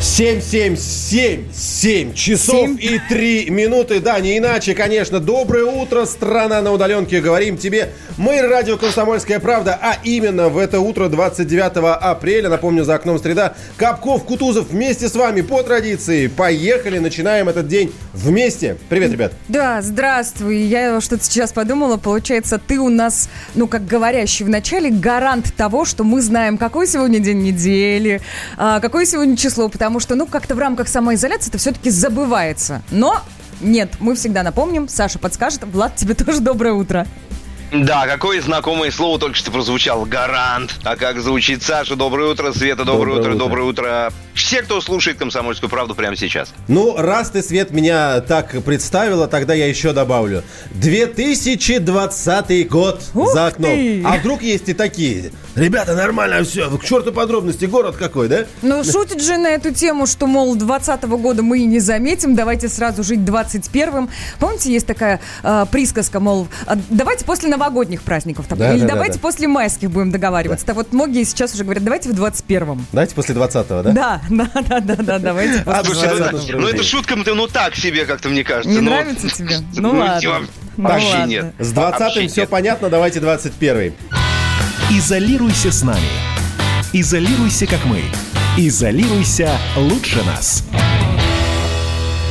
7-7-7-7 часов Семь. и 3 минуты. Да, не иначе, конечно. Доброе утро, страна на удаленке. Говорим тебе. Мы радио «Комсомольская правда». А именно в это утро 29 апреля, напомню, за окном среда, Капков, Кутузов вместе с вами по традиции. Поехали, начинаем этот день вместе. Привет, ребят. Да, здравствуй. Я что-то сейчас подумала. Получается, ты у нас, ну, как говорящий в начале, гарант того, что мы знаем, какой сегодня день недели, а, какое сегодня число, потому что, ну, как-то в рамках самоизоляции это все-таки забывается. Но нет, мы всегда напомним, Саша подскажет. Влад, тебе тоже доброе утро. Да, какое знакомое слово только что прозвучало. Гарант. А как звучит Саша? Доброе утро, Света, доброе, Доброе утро, утро. доброе утро. Все, кто слушает «Комсомольскую правду» прямо сейчас. Ну, раз ты, Свет, меня так представила, тогда я еще добавлю. 2020 год Ух за окном. ты! А вдруг есть и такие? Ребята, нормально все. К черту подробности. Город какой, да? Ну, шутит же на эту тему, что, мол, 20 года мы и не заметим, давайте сразу жить 21-м. Помните, есть такая э, присказка, мол, а, давайте после новогодних праздников, там, Да, или да, да, давайте да. после майских будем договариваться. Так вот, многие сейчас уже говорят, давайте в 21-м. Давайте после 20-го, да? Да, да, да, да, да, давайте. А, после ну, 20 это, направлений. ну это шутка, ну так себе как-то, мне кажется. Не Ну, нравится тебе? Ну ну, ладно. Ну Вообще нет. С 20-м Вообще все понятно, давайте 21-й. Изолируйся с нами. Изолируйся, как мы. Изолируйся лучше нас.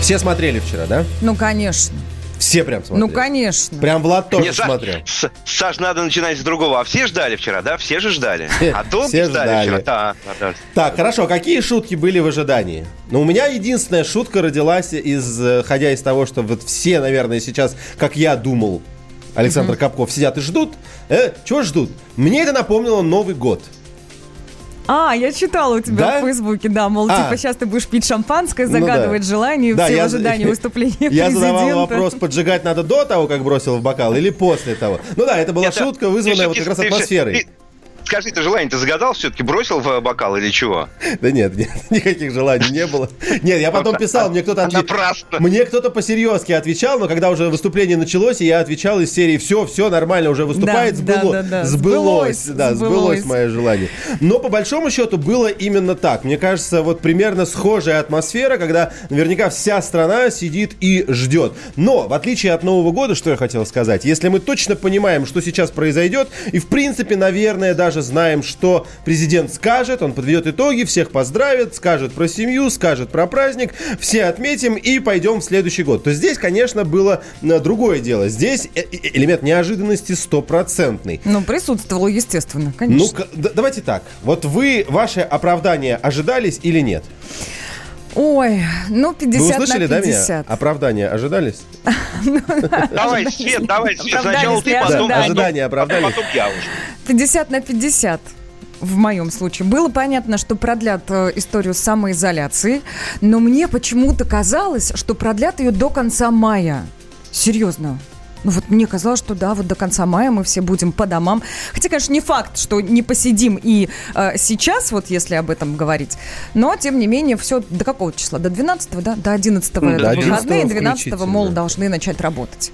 Все смотрели вчера, да? Ну, конечно. Все прям смотрели. Ну, конечно. Прям Влад тоже Не, Са- смотрел. С- Саш, надо начинать с другого. А все ждали вчера, да? Все же ждали. Все- А то все ждали вчера. Да, да, да. Так, хорошо, какие шутки были в ожидании? Ну, у меня единственная шутка родилась, из, э, ходя из того, что вот все, наверное, сейчас, как я думал, Александр Капков, сидят и ждут. Э, чего ждут? Мне это напомнило Новый год. А, я читала у тебя Да? в Фейсбуке, да, мол, А. типа сейчас ты будешь пить шампанское, Ну да. загадывать желание, Да, все я- в ожидании выступления Я президента. задавал вопрос, поджигать надо до того, как бросил в бокал, или после того? Ну да, это была Нет, шутка, ты вызванная всё- вот ты- как раз ты всё- атмосферой. ты- Скажи, ты желание ты загадал все-таки? Бросил в бокал или чего? Да нет, нет, никаких желаний не было. Нет, я потом писал, мне кто-то отве- Напрасно. Мне кто-то по-серьезки отвечал, но когда уже выступление началось, и я отвечал из серии «Все, все, нормально, уже выступает, сбылось». Сбылось, Да, сбылось. мое желание. Но по большому счету было именно так. Мне кажется, вот примерно схожая атмосфера, когда наверняка вся страна сидит и ждет. Но, в отличие от Нового года, что я хотел сказать, если мы точно понимаем, что сейчас произойдет, и в принципе, наверное, даже знаем, что президент скажет, он подведет итоги, всех поздравит, скажет про семью, скажет про праздник, все отметим и пойдем в следующий год. То здесь, конечно, было э, другое дело. Здесь э, э, элемент неожиданности стопроцентный. Ну, присутствовал, естественно, Ну, конечно. д- давайте так. Вот вы, ваши оправдания ожидались или нет? Ой, ну 50 Вы услышали, на да, меня? 50. Оправдания ожидались? Давай, Свет, давай, Свет, сначала ты, ли потом, ожидания? потом- Ожидания оправдались? потом я уже. 50 на 50 в моем случае. Было понятно, что продлят э, историю самоизоляции, но мне почему-то казалось, что продлят ее до конца мая. Серьезно. Ну вот мне казалось, что да, вот до конца мая мы все будем по домам. Хотя, конечно, не факт, что не посидим и э, сейчас, вот если об этом говорить. Но, тем не менее, все до какого числа? До 12 да? До 11 До это 11 выходные, 12 включительно. мол, должны начать работать.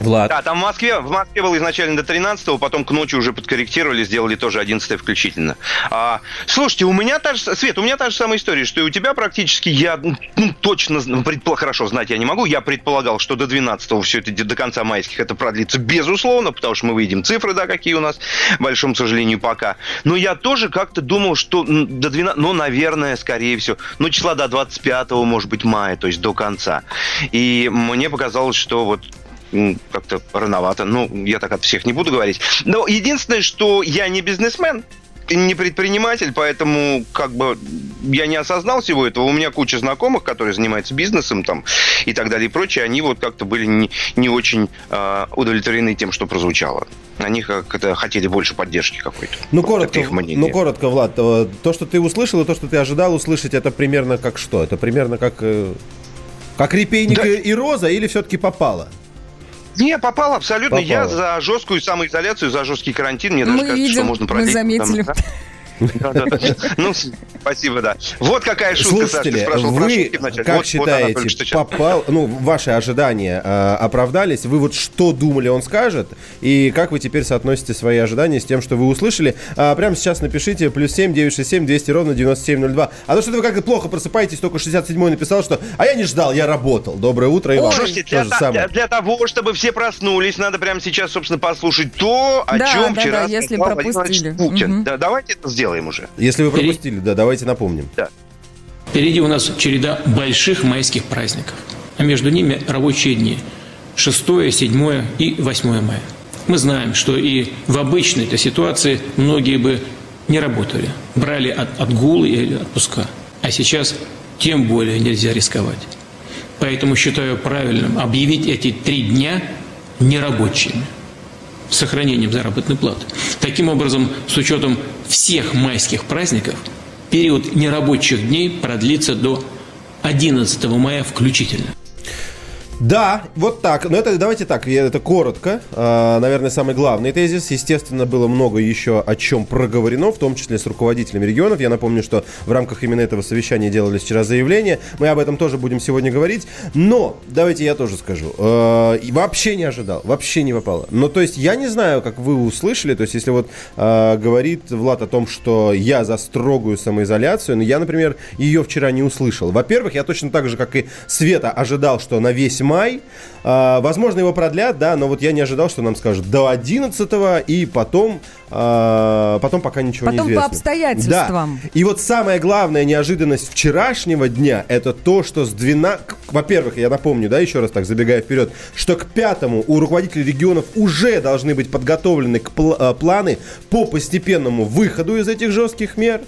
Влад. Да, там в Москве, в Москве было изначально до 13 потом к ночи уже подкорректировали, сделали тоже 11 включительно. А, слушайте, у меня та же, Свет, у меня та же самая история, что и у тебя практически я ну, ну, точно, предпол- хорошо знать я не могу, я предполагал, что до 12 все это, до конца майских это продлится безусловно, потому что мы видим цифры, да, какие у нас, к большому сожалению, пока. Но я тоже как-то думал, что до 12, ну, наверное, скорее всего, ну, числа до 25 может быть, мая, то есть до конца. И мне показалось, что вот как-то рановато. Ну, я так от всех не буду говорить. Но единственное, что я не бизнесмен, не предприниматель, поэтому как бы я не осознал всего этого. У меня куча знакомых, которые занимаются бизнесом там и так далее и прочее. Они вот как-то были не, не очень э, удовлетворены тем, что прозвучало. Они как-то хотели больше поддержки какой-то. Ну, Вот коротко, ну, коротко, Влад, то, что ты услышал, и то, что ты ожидал услышать, это примерно как что? Это примерно как... э, Как репейник Да. и и роза или все-таки попало? Не, попал абсолютно. Я Попало. за жесткую самоизоляцию, за жесткий карантин. Мне даже Мы кажется, видим, что можно мы продлить. заметили. Там, да? Ну, спасибо, да. Вот какая шутка, Слушатели, вы как считаете, попал, ну, ваши ожидания э, оправдались? Вы вот что думали, он скажет? И как вы теперь соотносите свои ожидания с тем, что вы услышали? А, прямо сейчас напишите плюс семь девять шесть семь двести ровно девяносто семь ноль два. А то что вы как-то плохо просыпаетесь, только 67-й написал, что «А я не ждал, я работал». Доброе утро и вам. Слушайте, для, для, для того, чтобы все проснулись, надо прямо сейчас, собственно, послушать то, о да, чем да, вчера да, если пропустили. Путин. Угу. Да, давайте это сделаем уже. Если вы пропустили, да, давайте напомним. Да. Впереди у нас череда больших майских праздников, а между ними рабочие дни 6, 7 и 8 мая. Мы знаем, что и в обычной ситуации многие бы не работали, брали от, отгулы или отпуска. А сейчас тем более нельзя рисковать. Поэтому считаю правильным объявить эти три дня нерабочими с сохранением заработной платы. Таким образом, с учетом всех майских праздников, период нерабочих дней продлится до 11 мая включительно. Да, вот так. Но это давайте так, это коротко. А, наверное, самый главный тезис. Естественно, было много еще о чем проговорено, в том числе с руководителями регионов. Я напомню, что в рамках именно этого совещания делались вчера заявления. Мы об этом тоже будем сегодня говорить. Но, давайте я тоже скажу. А, вообще не ожидал, вообще не попало. Но то есть я не знаю, как вы услышали, то есть если вот а, говорит Влад о том, что я за строгую самоизоляцию, но я, например, ее вчера не услышал. Во-первых, я точно так же, как и Света, ожидал, что на весь май. А, возможно, его продлят, да, но вот я не ожидал, что нам скажут до 11 и потом, а, потом пока ничего потом не известно. по обстоятельствам. Да. И вот самая главная неожиданность вчерашнего дня, это то, что с 12... Во-первых, я напомню, да, еще раз так забегая вперед, что к пятому у руководителей регионов уже должны быть подготовлены к пл- а, планы по постепенному выходу из этих жестких мер.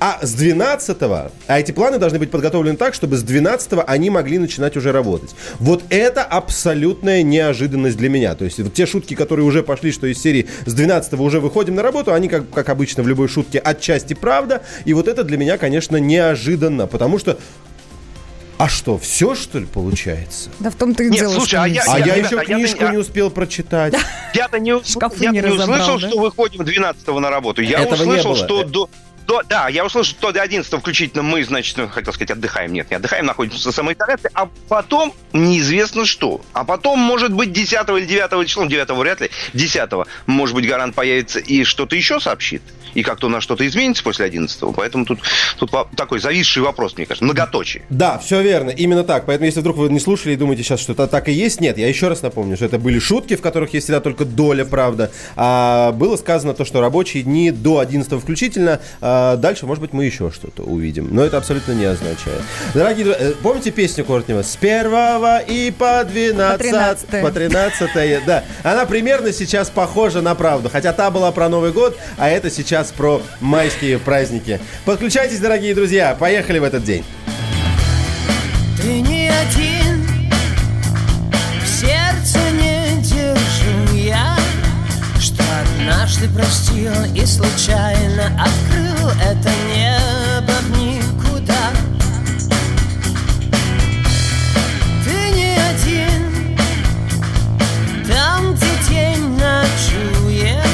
А с 12 а эти планы должны быть подготовлены так, чтобы с 12 они могли начинать уже работать. Вот это абсолютная неожиданность для меня. То есть вот те шутки, которые уже пошли, что из серии с 12 уже выходим на работу, они, как, как обычно в любой шутке, отчасти правда. И вот это для меня, конечно, неожиданно, потому что а что, все, что ли, получается? Да в том-то и Нет, дело, слушай, а я, а я, я еще книжку я, не успел прочитать. Я-то не, я не, не услышал, да? что выходим 12 на работу. Я Этого услышал, что до, до, да, я услышал, что до 11 включительно мы, значит, ну, хотел сказать, отдыхаем. Нет, не отдыхаем, находимся в самоизоляции. А потом неизвестно что. А потом, может быть, 10 или 9 числа, 9 вряд ли, 10 может быть, гарант появится и что-то еще сообщит. И как-то у нас что-то изменится после 11 Поэтому тут, тут такой зависший вопрос, мне кажется, многоточие. Да, все верно, именно так. Поэтому, если вдруг вы не слушали и думаете сейчас, что это так и есть, нет, я еще раз напомню, что это были шутки, в которых есть всегда только доля правда. А было сказано то, что рабочие дни до 11 включительно а, дальше, может быть, мы еще что-то увидим. Но это абсолютно не означает. Дорогие друзья, э, помните песню Кортнева? С первого и по 12. По 13. да. Она примерно сейчас похожа на правду. Хотя та была про Новый год, а это сейчас про майские праздники. Подключайтесь, дорогие друзья. Поехали в этот день. Ты не один, однажды простил и случайно открыл это небо в никуда. Ты не один Там, где день ночует.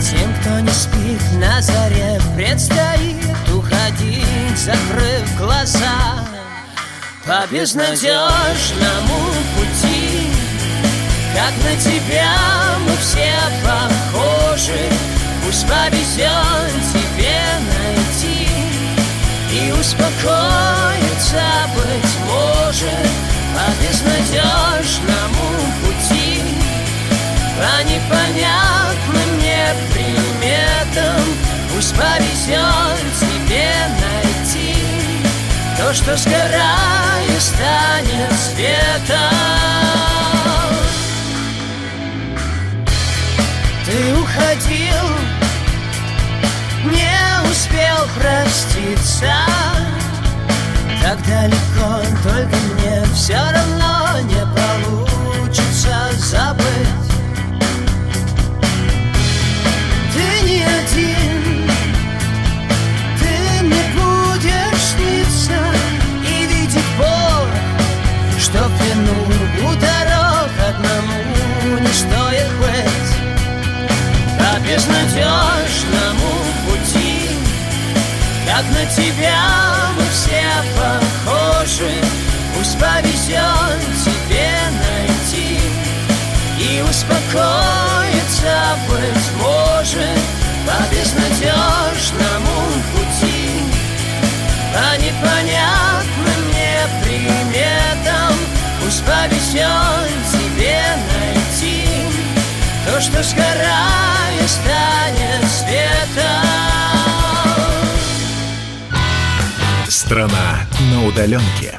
Тем, кто не спит на заре Предстоит уходить, закрыв глаза. По безнадежному пути Как на тебя мы все похожи. Пусть повезет тебе найти. И успокоиться, быть может По безнадежному пути. По непонятным мне приметам Пусть повезет тебе найти То, что сгорая станет светом Ты уходил, не успел проститься. Так далеко, только мне все равно не получится забыть Повезет тебе найти И успокоиться, быть может По безнадежному пути По непонятным мне приметам Пусть повезет тебе найти То, что сгорая станет светом Страна на удаленке.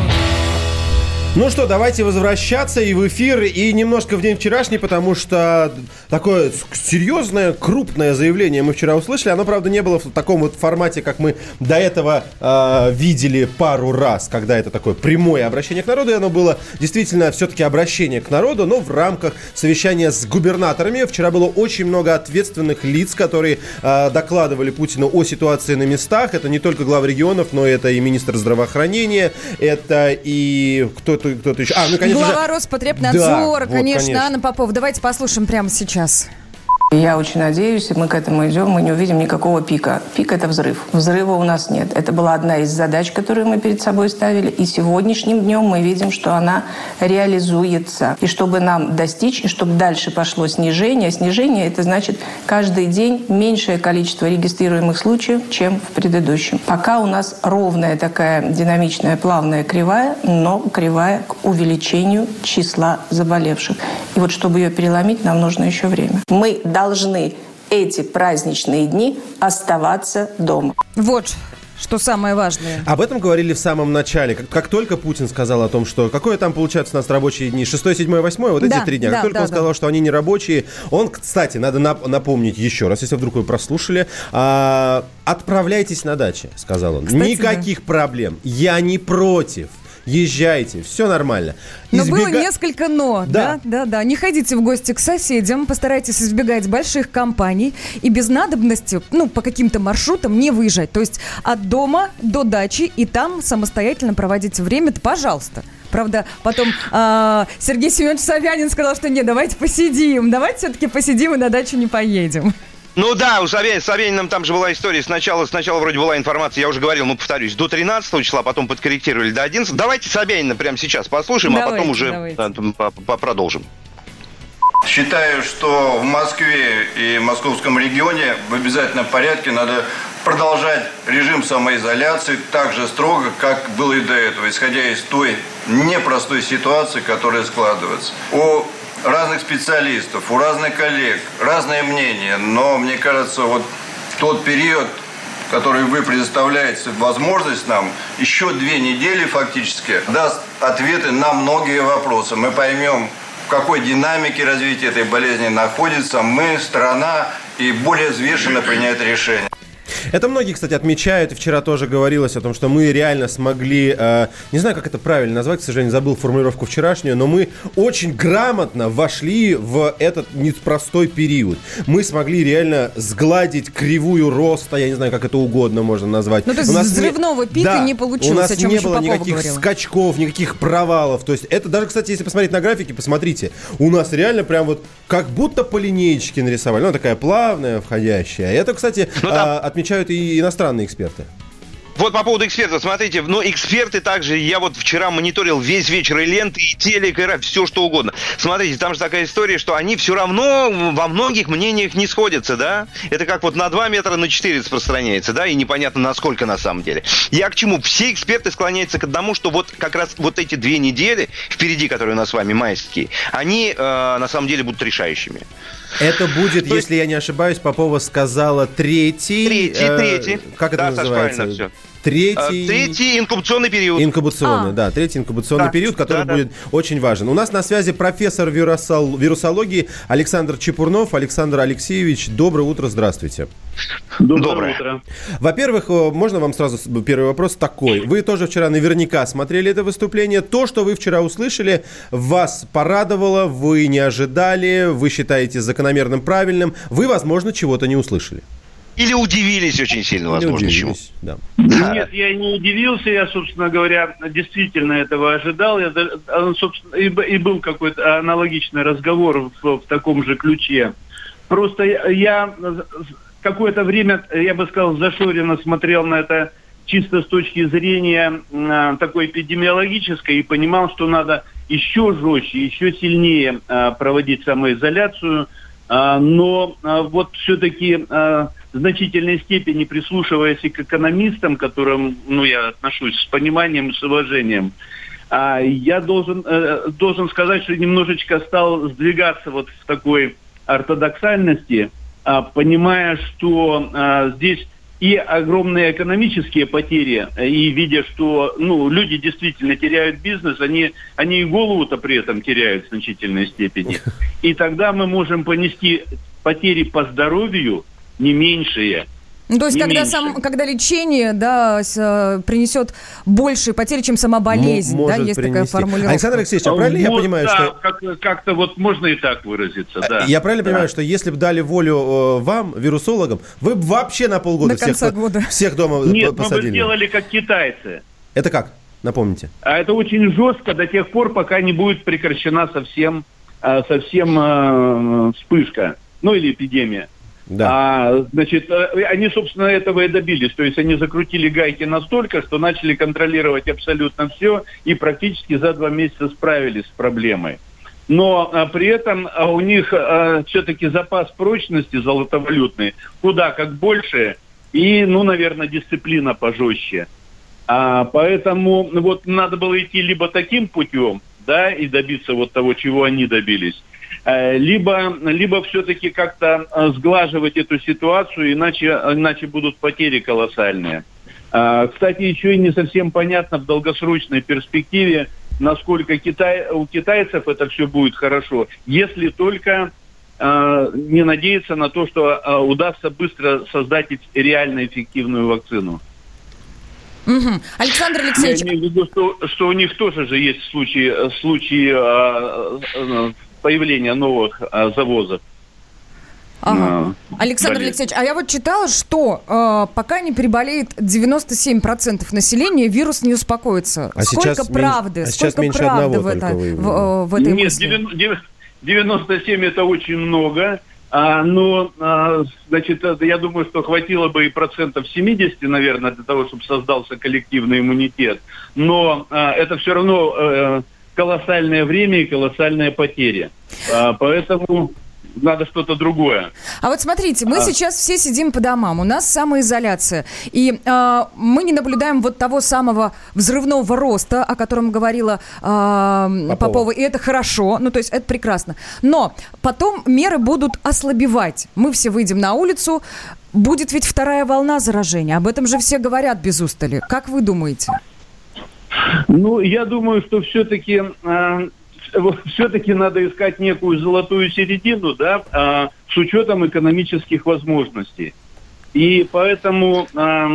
Ну что, давайте возвращаться и в эфир, и немножко в день вчерашний, потому что такое серьезное, крупное заявление мы вчера услышали. Оно, правда, не было в таком вот формате, как мы до этого э, видели пару раз, когда это такое прямое обращение к народу. И оно было действительно все-таки обращение к народу, но в рамках совещания с губернаторами. Вчера было очень много ответственных лиц, которые э, докладывали Путину о ситуации на местах. Это не только главы регионов, но это и министр здравоохранения, это и кто-то кто еще. А, ну, конечно Глава же... Роспотребнадзора, Да, вот, конечно, конечно. Анна Попов. Давайте послушаем прямо сейчас. Я очень надеюсь, мы к этому идем, мы не увидим никакого пика. Пик – это взрыв. Взрыва у нас нет. Это была одна из задач, которую мы перед собой ставили. И сегодняшним днем мы видим, что она реализуется. И чтобы нам достичь, и чтобы дальше пошло снижение. Снижение – это значит каждый день меньшее количество регистрируемых случаев, чем в предыдущем. Пока у нас ровная такая динамичная, плавная кривая, но кривая к увеличению числа заболевших. И вот чтобы ее переломить, нам нужно еще время. Мы должны эти праздничные дни оставаться дома. Вот что самое важное. Об этом говорили в самом начале. Как, как только Путин сказал о том, что какое там получается у нас рабочие дни, 6, 7, 8, вот эти Да, три дня. да, как только да, он да. сказал, что они не рабочие, он, кстати, надо нап- напомнить еще раз, если вдруг вы прослушали, а, отправляйтесь на дачи, сказал он. Кстати, Никаких проблем. Я не против. Езжайте, все нормально. Но было Избега- несколько но, Да. да. да, да, Не ходите в гости к соседям, постарайтесь избегать больших компаний и без надобности, ну, по каким-то маршрутам не выезжать. То есть от дома до дачи и там самостоятельно проводите время, пожалуйста. Правда, потом а, Сергей Семенович Собянин сказал, что нет, давайте посидим, давайте все-таки посидим и на дачу не поедем. Ну да, у Собя- с Собяниным там же была история. Сначала, сначала вроде была информация, я уже говорил, ну повторюсь, до 13 числа, потом подкорректировали до 11. Давайте Собянина прямо сейчас послушаем, а Давайте, потом уже давайте. по- продолжим. Считаю, что в Москве и московском регионе в обязательном порядке надо продолжать режим самоизоляции так же строго, как было и до этого, исходя из той непростой ситуации, которая складывается. У разных специалистов, у разных коллег разное мнение, но мне кажется, вот тот период, который вы предоставляете возможность нам, еще две недели фактически даст ответы на многие вопросы. Мы поймем, в какой динамике развития этой болезни находится мы, страна, и более взвешенно принять решение. Это многие, кстати, отмечают, и вчера тоже говорилось о том, что мы реально смогли, э, не знаю, как это правильно назвать, к сожалению, забыл формулировку вчерашнюю, но мы очень грамотно вошли в этот непростой период. Мы смогли реально сгладить кривую роста, я не знаю, как это угодно можно назвать. Ну, то есть У нас не- взрывного пика не получилось, у нас о чем не было Попова никаких говорила. скачков, никаких провалов. То есть это даже, кстати, если посмотреть на графики, посмотрите, у нас реально прям вот как будто по линеечке нарисовали. Ну, такая плавная, входящая. Это, кстати, Ну, там- а, отмечают и иностранные эксперты. Вот по поводу экспертов, смотрите, ну, эксперты также, я вот вчера мониторил весь вечер и ленты, и телек, и ра- все что угодно. Смотрите, там же такая история, что они все равно во многих мнениях не сходятся, да? Это как вот на 2 метра на 4 распространяется, да, и непонятно насколько на самом деле. Я к чему? Все эксперты склоняются к одному, что вот как раз вот эти две недели впереди, которые у нас с вами майские, они э, на самом деле будут решающими. Это будет, если я не ошибаюсь, Попова сказала третий. Третий, э, третий. Как это да, Саш, называется? правильно все. Третий... Э, Третий инкубационный период. Инкубационный, А. да, третий инкубационный Да, период, который да, да. будет очень важен. У нас на связи профессор вирусол- вирусологии Александр Чепурнов. Александр Алексеевич, доброе утро, здравствуйте. Доброе. утро. Во-первых, э, можно вам сразу первый вопрос такой. Вы тоже вчера наверняка смотрели это выступление. То, что вы вчера услышали, вас порадовало, вы не ожидали, вы считаете закономерным, правильным. Вы, возможно, чего-то не услышали. Или удивились очень сильно, возможно, чему. удивились, да. Нет, я не удивился, я, собственно говоря, действительно этого ожидал. Я, а, собственно, и, и был какой-то аналогичный разговор в, в таком же ключе. Просто я, какое-то время, я бы сказал, зашоренно смотрел на это чисто с точки зрения м, такой эпидемиологической и понимал, что надо еще жестче, еще сильнее а, проводить самоизоляцию. А, но а, вот все-таки в значительной степени прислушиваясь и к экономистам, к которым ну, я отношусь с пониманием и с уважением, а, я должен, э, должен сказать, что немножечко стал сдвигаться вот в такой ортодоксальности, а, понимая, что а, здесь и огромные экономические потери, и видя, что ну, люди действительно теряют бизнес, они, они и голову-то при этом теряют в значительной степени. И тогда мы можем понести потери по здоровью не меньшие. Ну, то есть, Не когда, меньше. сам, когда лечение да, с, э, принесет большие потери, чем сама болезнь, М- да, есть такая принести. формулировка. Александр Алексеевич, а правильно я Вот, понимаю, да, что... как- как-то вот можно и так выразиться, да. Я правильно Да. понимаю, что если бы дали волю э, вам, вирусологам, вы бы вообще на полгода До всех, года. всех дома Нет, по- мы бы посадили? сделали как китайцы. Это как? Напомните. А это очень жестко до тех пор, пока не будет прекращена совсем, э, совсем э, вспышка, ну или эпидемия. Да. А, значит, э, они, собственно, этого и добились. То есть они закрутили гайки настолько, что начали контролировать абсолютно все и практически за два месяца справились с проблемой. Но а, при этом а, у них все-таки запас прочности золотовалютный куда как больше и, ну, наверное, дисциплина пожестче. А, поэтому ну, вот надо было идти либо таким путем, да, и добиться вот того, чего они добились, либо, либо все-таки как-то э, сглаживать эту ситуацию, иначе, иначе будут потери колоссальные. А, Кстати, еще и не совсем понятно в долгосрочной перспективе, насколько Китай, у китайцев это все будет хорошо, если только э, не надеяться на то, что э, удастся быстро создать реально эффективную вакцину. Мгм. Александр Я Алексеевич, имею в виду, что, что у них тоже же есть случаи, э, случаи э, э, появления новых э, завозов. ага. э, Александр болезнь. Алексеевич, а я вот читала, что э, пока не переболеет 97% населения, вирус не успокоится. А сколько сейчас правды, а сейчас сколько меньше правды одного в, это, в, э, в этой Нет, мысли? 90 девя- 97 это очень много, а, но, а, значит, это, я думаю, что хватило бы и процентов 70, наверное, для того, чтобы создался коллективный иммунитет. Но а, это все равно э, колоссальное время и колоссальные потери. А, поэтому надо что-то другое. А вот смотрите, мы А. сейчас все сидим по домам, у нас самоизоляция, и э, мы не наблюдаем вот того самого взрывного роста, о котором говорила э, Попова. Попова. и это хорошо, ну то есть это прекрасно. Но потом меры будут ослабевать, мы все выйдем на улицу, будет ведь вторая волна заражения, об этом же все говорят без устали. Как вы думаете? Ну, я думаю, что все-таки все-таки надо искать некую золотую середину, да, а, с учетом экономических возможностей. И поэтому а,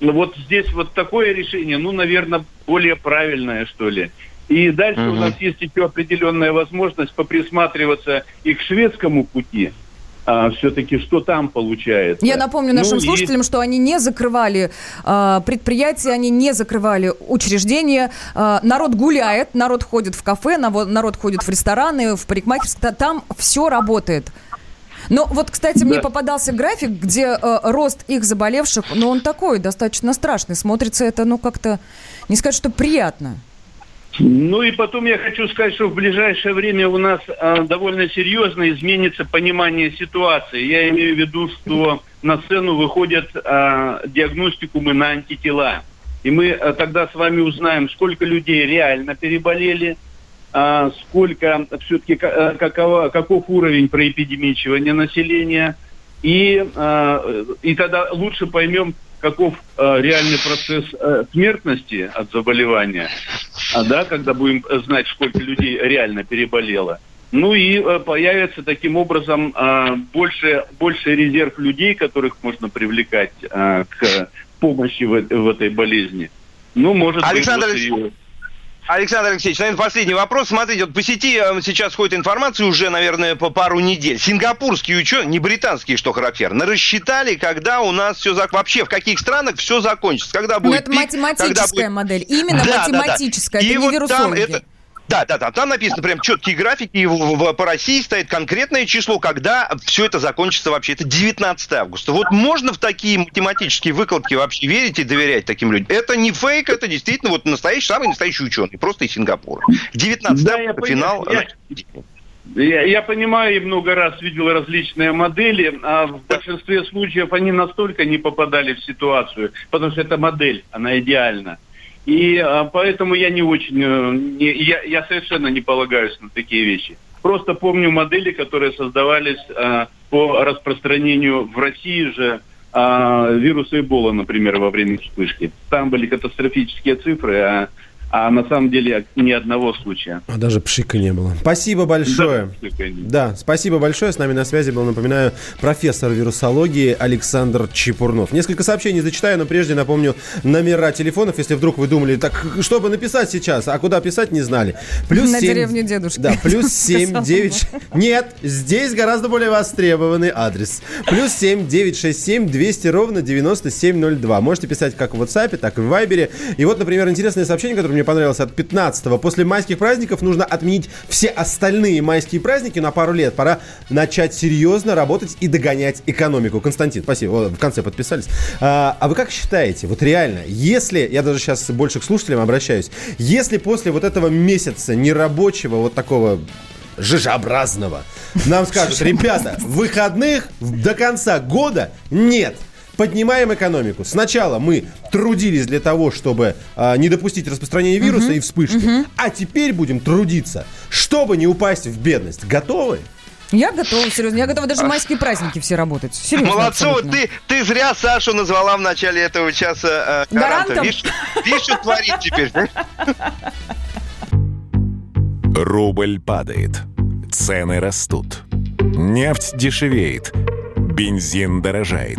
вот здесь вот такое решение, ну, наверное, более правильное, что ли. И дальше у Мгм. нас есть еще определенная возможность поприсматриваться и к шведскому пути. Все-таки что там получается. Я напомню нашим Ну, и- слушателям, что они не закрывали э, предприятия, они не закрывали учреждения. Э, народ гуляет, народ ходит в кафе, народ ходит в рестораны, в парикмахерские. Та- Там все работает. Но вот, кстати, мне Да. попадался график, где э, рост их заболевших, но он такой, достаточно страшный. Смотрится это, ну, как-то, не сказать, что приятно. Ну и потом я хочу сказать, что в ближайшее время у нас а, довольно серьезно изменится понимание ситуации. Я имею в виду, что на сцену выходят а, диагностикумы на антитела. И мы а, тогда с вами узнаем, сколько людей реально переболели, а, сколько все-таки какова, каков уровень проэпидемичивания населения. И, а, и тогда лучше поймем, каков э, реальный процесс э, смертности от заболевания, а, да, когда будем знать, сколько людей реально переболело. Ну и э, появится таким образом э, больше, больше резерв людей, которых можно привлекать э, к помощи в, в этой болезни. Ну, может Александр быть, вот и- Александр Алексеевич, наверное, последний вопрос. Смотрите, вот по сети э, сейчас ходит информация уже, наверное, по пару недель. Сингапурские ученые, не британские, что характерно, рассчитали, когда у нас все зак... вообще в каких странах все закончится, когда Но будет это пик, математическая когда будет- модель. Именно Да, да, да. математическая. И Это не вот там вирусологи. это- Да, да, да, там написано прям четкие графики, и в- в- по России стоит конкретное число, когда все это закончится вообще. Это 19 августа. Вот можно в такие математические выкладки вообще верить и доверять таким людям? Это не фейк, это действительно вот настоящий, самый настоящий ученый, просто из Сингапура. 19 Да, августа, финал. Я, я понимаю и много раз видел различные модели, а в большинстве случаев они настолько не попадали в ситуацию, потому что это модель, она идеальна. И а, поэтому я не очень, э, не- я, я совершенно не полагаюсь на такие вещи. Просто помню модели, которые создавались а, по распространению в России же а, вируса Эбола, например, во время вспышки. Там были катастрофические цифры, а, а на самом деле ни одного случая. А даже пшика не было. Спасибо большое. Да, спасибо большое. С нами на связи был, напоминаю, профессор вирусологии Александр Чепурнов. Несколько сообщений зачитаю, но прежде напомню номера телефонов, если вдруг вы думали, так что бы написать сейчас, а куда писать не знали. Плюс На семь- деревню дедушки. Да, плюс 7, Сказала 9... Нет, здесь гораздо более востребованный адрес. Плюс 7, 967, 200 ровно 9702. Можете писать как в WhatsApp, так и в Viber. И вот, например, интересное сообщение, которое мне понравилось от 15-го. После майских праздников нужно отменить все остальные майские праздники на пару лет. Пора начать серьезно работать и догонять экономику. Константин, спасибо. В конце подписались. А, а вы как считаете, вот реально, если, я даже сейчас больше к слушателям обращаюсь, если после вот этого месяца нерабочего, вот такого жижеобразного, нам скажут, ребята, выходных до конца года нет. Поднимаем экономику. Сначала мы трудились для того, чтобы а, не допустить распространения вируса и вспышки, а теперь будем трудиться, чтобы не упасть в бедность. Готовы? Я готова, серьезно. Я готова даже майские праздники все работать. Серьезно, Молодцова, абсолютно. ты, ты зря Сашу назвала в начале этого часа э, гарантом. Гарантом? Видишь, видишь, что творит теперь? да? Рубль падает. Цены растут. Нефть дешевеет. Бензин дорожает.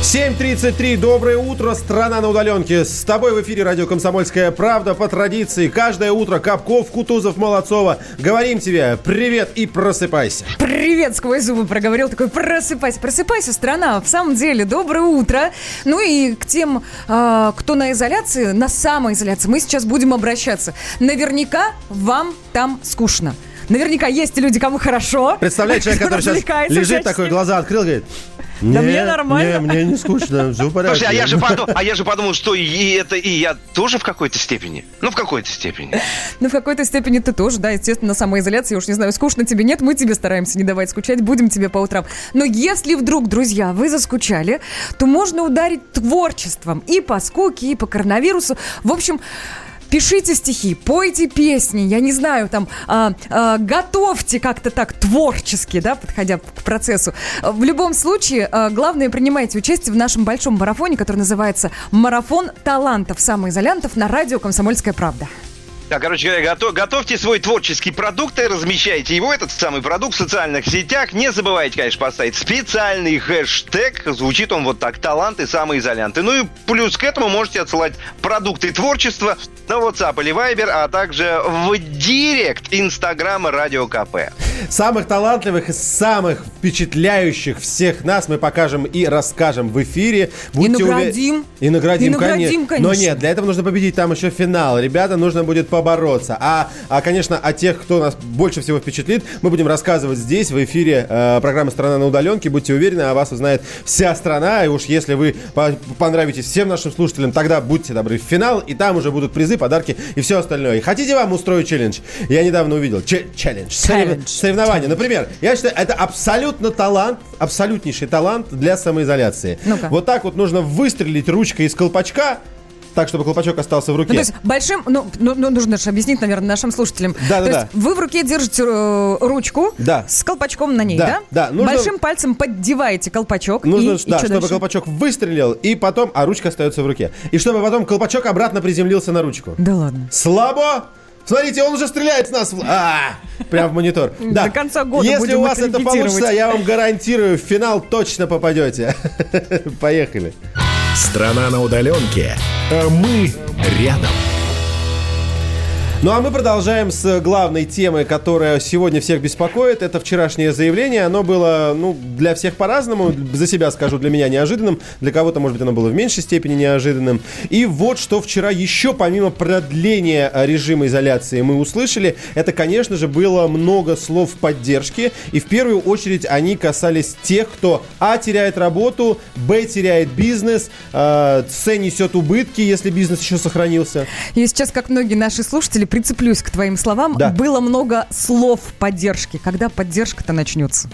7.33, доброе утро, страна на удаленке. С тобой в эфире радио «Комсомольская правда» по традиции. Каждое утро Капков, Кутузов, Молодцова. Говорим тебе привет и просыпайся. Привет, сквозь зубы проговорил такой, просыпайся, просыпайся, страна, в самом деле, доброе утро. Ну и к тем, а, кто на изоляции, на самоизоляции, мы сейчас будем обращаться. Наверняка вам там скучно. Наверняка есть люди, кому хорошо. Представляете человек, который сейчас лежит такой, глаза открыл, говорит... Да «Не, мне нормально». Не, мне не скучно, все в порядке. Слушай, а я же подумал, а я же подумал, что и это и я тоже в какой-то степени. Ну, в какой-то степени. Ну, в какой-то степени ты тоже, да, естественно, на самоизоляции, я уж не знаю, скучно тебе нет, мы тебе стараемся не давать скучать, будем тебе по утрам. Но если вдруг, друзья, вы заскучали, то можно ударить творчеством и по скуке, и по коронавирусу. В общем, Пишите стихи, пойте песни, я не знаю, там, а, а, готовьте как-то так творчески, да, подходя к процессу. В любом случае, а, главное, принимайте участие в нашем большом марафоне, который называется «Марафон талантов самоизолянтов» на радио «Комсомольская правда». Так, короче говоря, готов- готовьте свой творческий продукт и размещайте его, этот самый продукт, в социальных сетях. Не забывайте, конечно, поставить специальный хэштег. Звучит он вот так. Таланты самоизолянты. Ну и плюс к этому можете отсылать продукты творчества на WhatsApp или Viber, а также в директ Инстаграма Радио КП. Самых талантливых и самых впечатляющих всех нас мы покажем и расскажем в эфире. Будьте уве- наградим. И наградим, И наградим, конечно. Но конечно. нет, для этого нужно победить там еще финал. Ребята, нужно будет по побороться. А, а, конечно, о тех, кто нас больше всего впечатлит, мы будем рассказывать здесь, в эфире э, программы «Страна на удаленке». Будьте уверены, о вас узнает вся страна. И уж если вы по- понравитесь всем нашим слушателям, тогда будьте добры в финал, и там уже будут призы, подарки и все остальное. И хотите вам устроить челлендж? Я недавно увидел. Че- челлендж. Челлендж. Сорев- Соревнование. Например, я считаю, это абсолютно талант, абсолютнейший талант для самоизоляции. Ну-ка. Вот так вот нужно выстрелить ручкой из колпачка, так, чтобы колпачок остался в руке. Ну, то есть большим, ну, ну, ну, нужно же объяснить, наверное, нашим слушателям. Да, да, то да. есть вы в руке держите э, ручку Да. с колпачком на ней, Да, да? да, нужно- Большим пальцем поддеваете колпачок. Нужно, и, и да, что чтобы дальше? колпачок выстрелил, и потом, а ручка остается в руке. И чтобы потом колпачок обратно приземлился на ручку. Да ладно. Слабо? Смотрите, он уже стреляет с нас. А, прям в монитор. Да. До конца года Если у вас это получится, я вам гарантирую, в финал точно попадете. Поехали. Страна на удаленке, а мы рядом. Ну а мы продолжаем с главной темой, которая сегодня всех беспокоит. Это вчерашнее заявление. Оно было, ну, для всех по-разному. За себя скажу, для меня неожиданным. Для кого-то, может быть, оно было в меньшей степени неожиданным. И вот что вчера еще, помимо продления режима изоляции, мы услышали. Это, конечно же, было много слов поддержки. И в первую очередь они касались тех, кто А. теряет работу, Б. теряет бизнес, э, С. несет убытки, если бизнес еще сохранился. Я сейчас, как многие наши слушатели, прицеплюсь к твоим словам. Да. Было много слов поддержки. Когда поддержка-то начнется?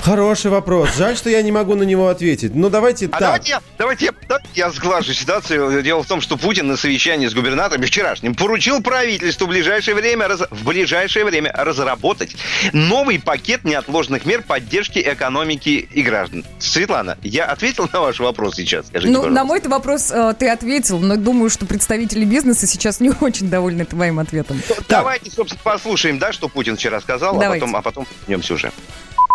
Хороший вопрос. Жаль, что я не могу на него ответить. Ну, давайте А так. давайте я, давайте я, давайте я сглажу ситуацию. Дело в том, что Путин на совещании с губернатором вчерашним поручил правительству в ближайшее время, раз- в ближайшее время разработать новый пакет неотложных мер поддержки экономики и граждан. Светлана, я ответил на ваш вопрос сейчас? Скажите, ну, пожалуйста. на мой вопрос э, ты ответил, но думаю, что представители бизнеса сейчас не очень довольны твоим ответом. Давайте, собственно, послушаем, да, что Путин вчера сказал, а потом, а потом вернемся уже.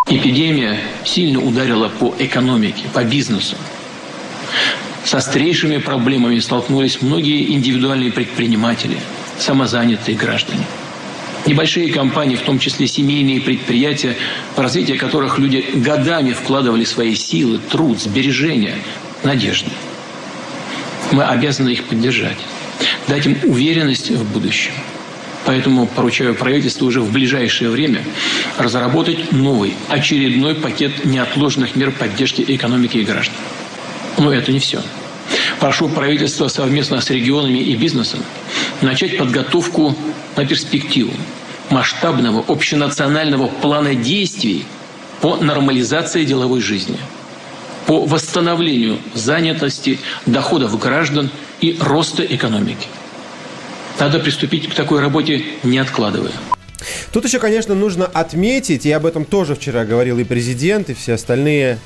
Эпидемия сильно ударила по экономике, по бизнесу. С острейшими проблемами столкнулись многие индивидуальные предприниматели, самозанятые граждане. Небольшие компании, в том числе семейные предприятия, в развитие которых люди годами вкладывали свои силы, труд, сбережения, надежды. Мы обязаны их поддержать, дать им уверенность в будущем. Поэтому поручаю правительству уже в ближайшее время разработать новый, очередной пакет неотложных мер поддержки экономики и граждан. Но это не все. Прошу правительство совместно с регионами и бизнесом начать подготовку на перспективу масштабного общенационального плана действий по нормализации деловой жизни, по восстановлению занятости, доходов граждан и роста экономики. Надо приступить к такой работе, не откладывая. Тут еще, конечно, нужно отметить, и об этом тоже вчера говорил и президент, и все остальные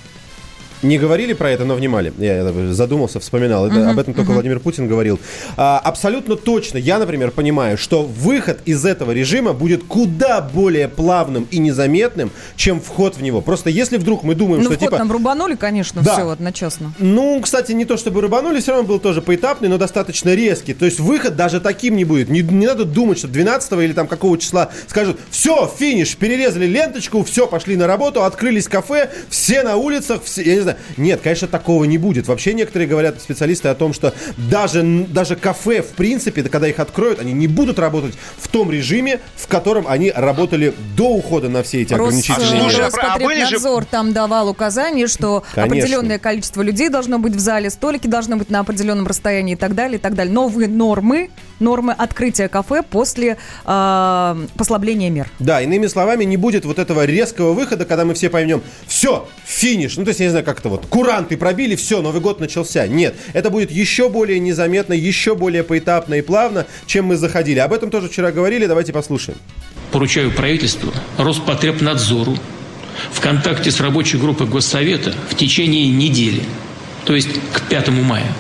не говорили про это, но внимали. Я задумался, вспоминал. Это, об этом только Владимир Путин говорил. А, абсолютно точно, я, например, понимаю, что выход из этого режима будет куда более плавным и незаметным, чем вход в него. Просто если вдруг мы думаем, ну, что вход типа... нам рубанули, конечно, Да. все одночасно. Ну, кстати, не то чтобы рыбанули, все равно был тоже поэтапный, но достаточно резкий. То есть выход даже таким не будет. Не, не надо думать, что 12 или там какого числа скажут, все, финиш, перерезали ленточку, все, пошли на работу, открылись кафе, все на улицах, все, я не знаю. Нет, конечно, такого не будет. Вообще некоторые говорят, специалисты, о том, что даже, даже кафе, в принципе, да, когда их откроют, они не будут работать в том режиме, в котором они работали до ухода на все эти Рос- ограничительные меры. а были же- Роспотребнадзор там давал указание, что Конечно. определенное количество людей должно быть в зале, столики должны быть на определенном расстоянии и так далее, и так далее. Новые нормы, нормы открытия кафе после э, послабления мер. Да, иными словами, не будет вот этого резкого выхода, когда мы все поймем, все, финиш. Ну, то есть, я не знаю, как это вот, куранты пробили, все, Новый год начался. Нет, это будет еще более незаметно, еще более поэтапно и плавно, чем мы заходили. Об этом тоже вчера говорили, давайте послушаем. Поручаю правительству, Роспотребнадзору в контакте с рабочей группой Госсовета в течение недели, то есть к 5 мая,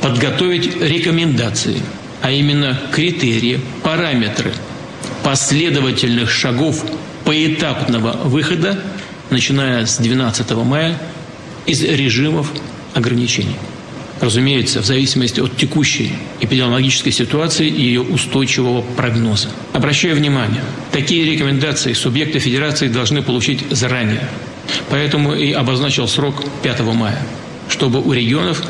подготовить рекомендации, а именно критерии, параметры последовательных шагов поэтапного выхода, начиная с 12 мая, из режимов ограничений. Разумеется, в зависимости от текущей эпидемиологической ситуации и ее устойчивого прогноза. Обращаю внимание, такие рекомендации субъекты федерации должны получить заранее. Поэтому и обозначил срок 5 мая, чтобы у регионов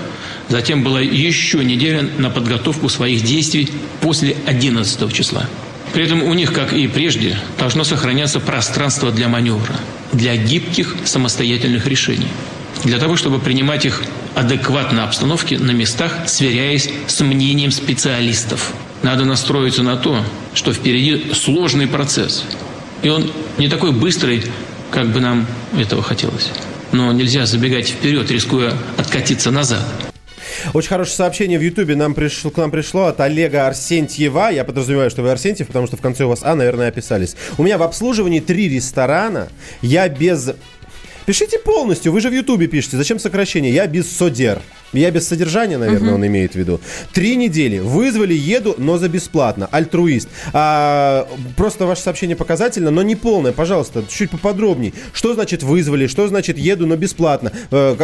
Затем была еще неделя на подготовку своих действий после 11 числа. При этом у них, как и прежде, должно сохраняться пространство для маневра, для гибких самостоятельных решений, для того, чтобы принимать их адекватно обстановке на местах, сверяясь с мнением специалистов. Надо настроиться на то, что впереди сложный процесс. И он не такой быстрый, как бы нам этого хотелось. Но нельзя забегать вперед, рискуя откатиться назад. Очень хорошее сообщение в Ютубе нам пришло, к нам пришло от Олега Арсентьева. Я подразумеваю, что вы Арсентьев, потому что в конце у вас А, наверное, описались. У меня в обслуживании три ресторана. Я без... Пишите полностью, вы же в Ютубе пишете. Зачем сокращение? Я без содер. Я без содержания, наверное, угу. он имеет в виду. Три недели. Вызвали, еду, но за бесплатно. Альтруист. А, просто ваше сообщение показательно, но не полное. Пожалуйста, чуть поподробнее. Что значит вызвали? Что значит еду, но бесплатно? Э,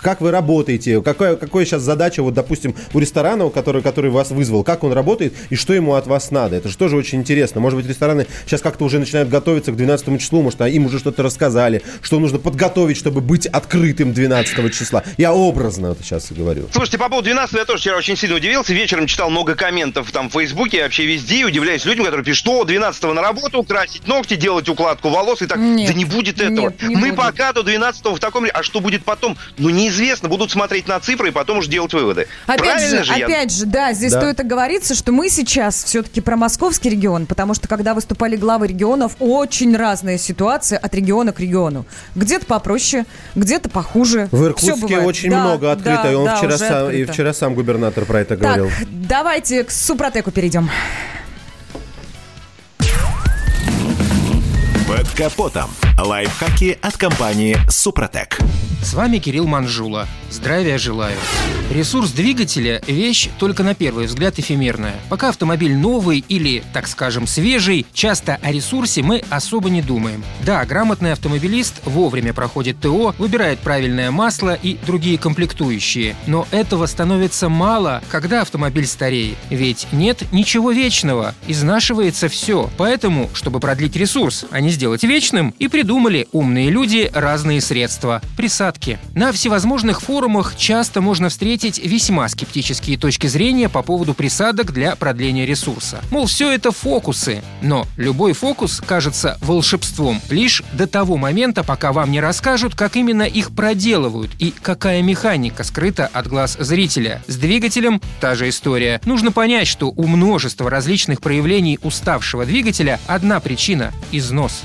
как вы работаете? Какая, какая сейчас задача, вот, допустим, у ресторана, который, который вас вызвал? Как он работает и что ему от вас надо? Это же тоже очень интересно. Может быть, рестораны сейчас как-то уже начинают готовиться к 12 числу, может, а им уже что-то рассказали, что нужно подготовить, чтобы быть открытым 12 числа. Я образно это сейчас и говорю. Слушайте, по поводу 12 я тоже вчера очень сильно удивился. Вечером читал много комментов там в Фейсбуке, вообще везде, и удивляюсь людям, которые пишут, что 12 на работу, красить ногти, делать укладку волос и так. Нет, да не будет этого. Нет, не Мы будет. пока до 12 в таком... А что будет потом? Ну, неизвестно. Будут смотреть на цифры и потом уже делать выводы. Опять Правильно же, же опять я... же, да, здесь да. стоит оговориться, что мы сейчас все-таки про московский регион, потому что когда выступали главы регионов, очень разные ситуации от региона к региону. Где-то попроще, где-то похуже. В Иркутске очень да, много открыто, да, и он да, вчера, сам, и вчера сам губернатор про это так, говорил. давайте к Супротеку перейдем. Под капотом. Лайфхаки от компании «Супротек». С вами Кирилл Манжула. Здравия желаю. Ресурс двигателя – вещь только на первый взгляд эфемерная. Пока автомобиль новый или, так скажем, свежий, часто о ресурсе мы особо не думаем. Да, грамотный автомобилист вовремя проходит ТО, выбирает правильное масло и другие комплектующие. Но этого становится мало, когда автомобиль стареет. Ведь нет ничего вечного, изнашивается все. Поэтому, чтобы продлить ресурс, а не сделать вечным, и придумали умные люди разные средства – присадки. На всевозможных форумах часто можно встретить весьма скептические точки зрения по поводу присадок для продления ресурса. Мол, все это фокусы. Но любой фокус кажется волшебством лишь до того момента, пока вам не расскажут, как именно их проделывают и какая механика скрыта от глаз зрителя. С двигателем та же история. Нужно понять, что у множества различных проявлений уставшего двигателя одна причина – износ.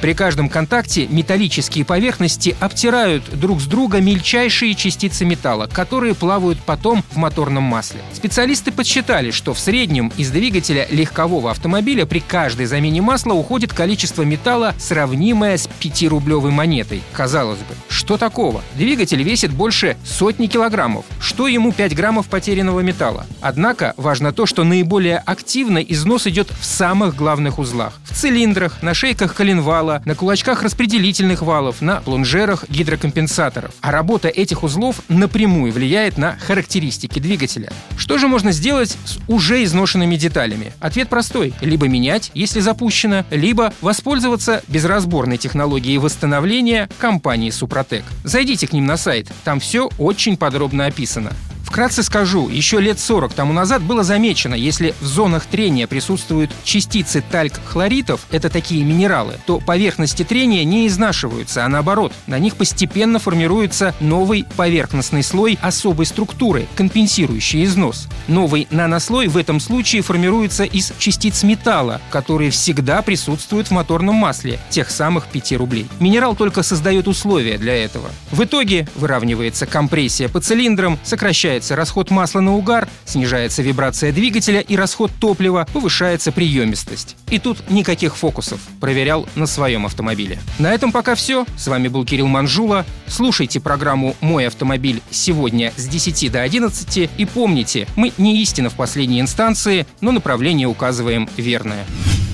При каждом контакте металлические поверхности обтирают друг с друга мельчайшие частицы металла, которые плавают потом в моторном масле. Специалисты подсчитали, что в среднем из двигателя легкового автомобиля при каждой замене масла уходит количество металла, сравнимое с 5-рублевой монетой. Казалось бы, что такого? Двигатель весит больше сотни килограммов. Что ему 5 граммов потерянного металла? Однако важно то, что наиболее активно износ идет в самых главных узлах. В цилиндрах, на шейках коленвала, вала, на кулачках распределительных валов, на плунжерах гидрокомпенсаторов. А работа этих узлов напрямую влияет на характеристики двигателя. Что же можно сделать с уже изношенными деталями? Ответ простой. Либо менять, если запущено, либо воспользоваться безразборной технологией восстановления компании Супротек. Зайдите к ним на сайт, там все очень подробно описано. Вкратце скажу, еще лет 40 тому назад было замечено, если в зонах трения присутствуют частицы тальк-хлоритов, это такие минералы, то поверхности трения не изнашиваются, а наоборот, на них постепенно формируется новый поверхностный слой особой структуры, компенсирующий износ. Новый нанослой в этом случае формируется из частиц металла, которые всегда присутствуют в моторном масле, тех самых 5 рублей. Минерал только создает условия для этого. В итоге выравнивается компрессия по цилиндрам, сокращается снижается расход масла на угар, снижается вибрация двигателя и расход топлива, повышается приемистость. И тут никаких фокусов. Проверял на своем автомобиле. На этом пока все. С вами был Кирилл Манжула. Слушайте программу «Мой автомобиль» сегодня с 10 до 11 и помните, мы не истина в последней инстанции, но направление указываем верное.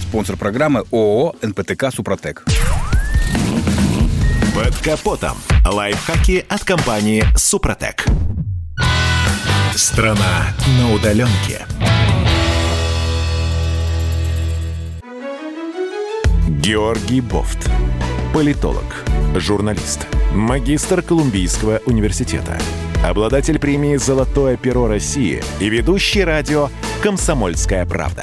Спонсор программы ООО «НПТК Супротек». Под капотом. Лайфхаки от компании «Супротек». Страна на удаленке. Георгий Бофт. Политолог, журналист, магистр Колумбийского университета, обладатель премии «Золотое перо России» и ведущий радио «Комсомольская правда».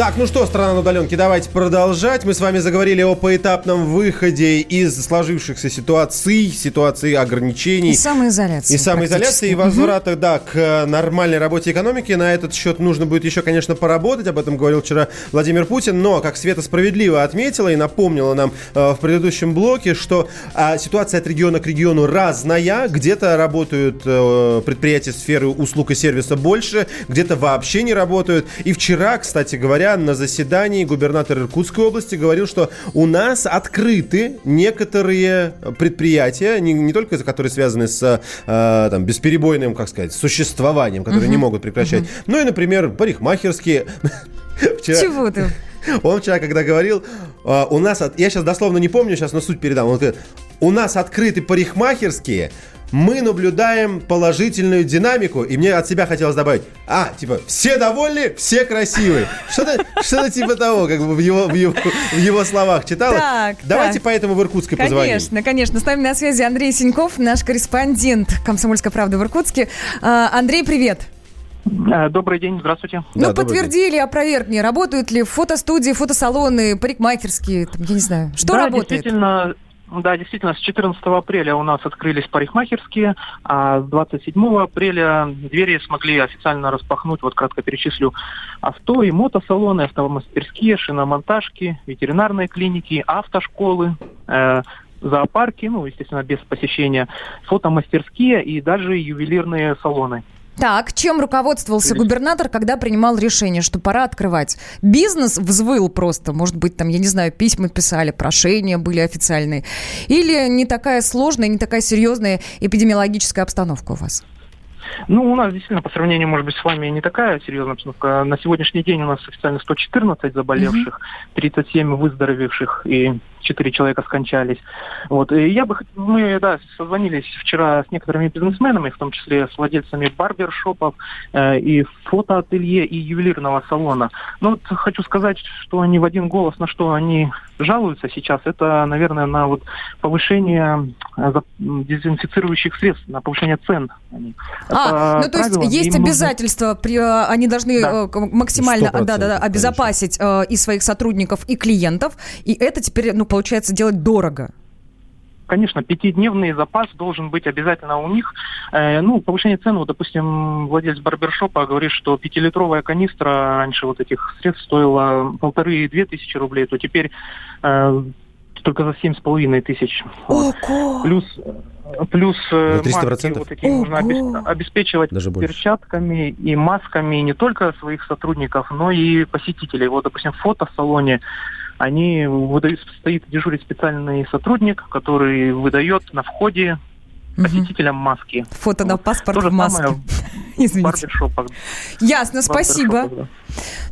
Так, ну что, страна на удаленке, давайте продолжать. Мы с вами заговорили о поэтапном выходе из сложившихся ситуаций, ситуации ограничений. И самоизоляции. И самоизоляции, и возврата, да, к э, нормальной работе экономики. На этот счет нужно будет еще, конечно, поработать. Об этом говорил вчера Владимир Путин. Но, как Света справедливо отметила и напомнила нам э, в предыдущем блоке, что э, ситуация от региона к региону разная. Где-то работают э, предприятия сферы услуг и сервиса больше, где-то вообще не работают. И вчера, кстати говоря, на заседании губернатор Иркутской области говорил, что у нас открыты некоторые предприятия, не, не только которые связаны с э, там, бесперебойным, как сказать, существованием, которые Мгм. не могут прекращать, но и, например, парикмахерские. Вчера- Чего ты? Он вчера, когда говорил, э, у нас, я сейчас дословно не помню, сейчас на суть передам, он говорит, у нас открыты парикмахерские, мы наблюдаем положительную динамику, и мне от себя хотелось добавить, а, типа, все довольны, все красивые. Что-то что типа того, как бы в его, в его, в его словах читалось. Так, Давайте так. поэтому в Иркутске позвоним. Конечно, конечно. С нами на связи Андрей Синьков, наш корреспондент «Комсомольской правды» в Иркутске. А, Андрей, привет. Добрый день, здравствуйте. ну, подтверди или опровергни, работают ли фотостудии, фотосалоны, парикмахерские, там, я не знаю. Что да, работает? Действительно, да, действительно, с 14 апреля у нас открылись парикмахерские, а с 27 апреля двери смогли официально распахнуть, вот кратко перечислю, авто и мотосалоны, автомастерские, шиномонтажки, ветеринарные клиники, автошколы, э, зоопарки, ну, естественно, без посещения, фотомастерские и даже ювелирные салоны. Так, чем руководствовался губернатор, когда принимал решение, что пора открывать? Бизнес взвыл просто, может быть, там, я не знаю, письма писали, прошения были официальные. Или не такая сложная, не такая серьезная эпидемиологическая обстановка у вас? Ну, у нас действительно, по сравнению, может быть, с вами не такая серьезная обстановка. На сегодняшний день у нас официально 114 заболевших, 37 выздоровевших и 4 человека скончались. Вот. И я бы, мы, да, созвонились вчера с некоторыми бизнесменами, в том числе с владельцами барбершопов э, и фотоателье и ювелирного салона. Но вот хочу сказать, что они в один голос, на что они жалуются сейчас, это, наверное, на вот повышение э, дезинфицирующих средств, на повышение цен. Они- А, это ну то есть правило, есть им нужно- обязательства, при, э, они должны Да. э, максимально 100%, да, да, да, обезопасить э, и своих сотрудников, и клиентов, и это теперь, ну, получается, делать дорого. Конечно, пятидневный запас должен быть обязательно у них. Э, ну, повышение цен, вот, допустим, владелец барбершопа говорит, что пятилитровая канистра раньше вот этих средств стоила полторы-две тысячи рублей, то теперь э, только за семь с половиной тысяч. Вот. Плюс, э, плюс э, На 300%? маски вот такие нужно обес- обеспечивать Даже больше. перчатками и масками не только своих сотрудников, но и посетителей. Вот, допустим, в фотосалоне они выдают, стоит дежурит специальный сотрудник, который выдает на входе посетителям маски. Фото на паспорт же в маске. в Извините. барбершопах. Ясно, спасибо. Барбершопах, да.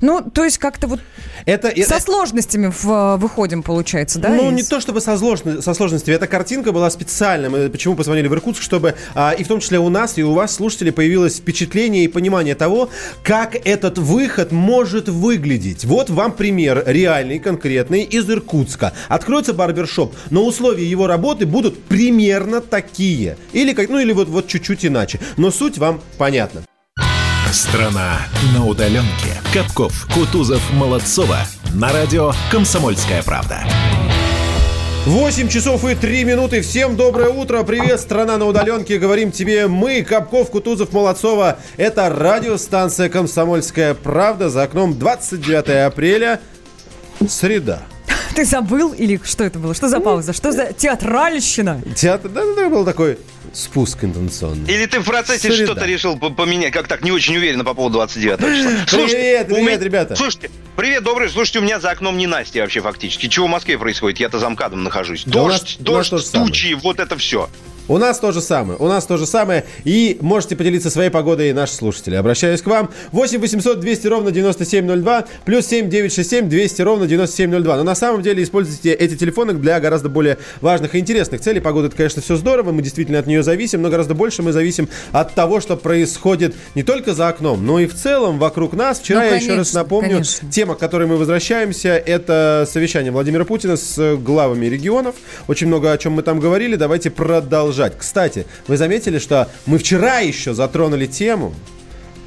Ну, то есть как-то вот Это, со сложностями в- э, выходим, получается, да? Ну, из- не то чтобы со, сложно- со сложностями. Эта картинка была специальная. Мы почему позвонили в Иркутск, чтобы а, и в том числе у нас, и у вас, слушателей, появилось впечатление и понимание того, как этот выход может выглядеть. Вот вам пример реальный, конкретный, из Иркутска. Откроется барбершоп, но условия его работы будут примерно такие. Или, как, ну, или вот, вот чуть-чуть иначе. Но суть вам понятна. Страна на удаленке. Капков, Кутузов, Молодцова. На радио «Комсомольская правда». 8 часов и 3 минуты. Всем доброе утро. Привет, страна на удаленке. Говорим тебе мы, Капков, Кутузов, Молодцова. Это радиостанция «Комсомольская правда». За окном 29 апреля. Среда. Ты забыл или что это было? Что за пауза? Что за театральщина? Театр, да, да, был такой спуск интенционный. Или ты в процессе Среда. что-то решил по- поменять, как так не очень уверенно по поводу 29 числа? Привет, у привет, меня- ребята. Слушайте, привет, добрый. Слушайте, у меня за окном не Настя вообще фактически. Чего в Москве происходит? Я-то за МКАДом нахожусь. Да Дождь, нас дождь, тучи, вот это все. У нас то же самое. У нас то же самое. И можете поделиться своей погодой, наши слушатели. Обращаюсь к вам. 8 800 200 ровно 9702, плюс 7 967 200 ровно 9702. Но на самом деле используйте эти телефоны для гораздо более важных и интересных целей. Погода, это, конечно, все здорово, мы действительно от нее зависим, но гораздо больше мы зависим от того, что происходит не только за окном, но и в целом вокруг нас. Вчера Ну, я еще раз конечно, напомню, конечно. тема, к которой мы возвращаемся, это совещание Владимира Путина с главами регионов. Очень много о чем мы там говорили. Давайте продолжать. Кстати, вы заметили, что мы вчера еще затронули тему,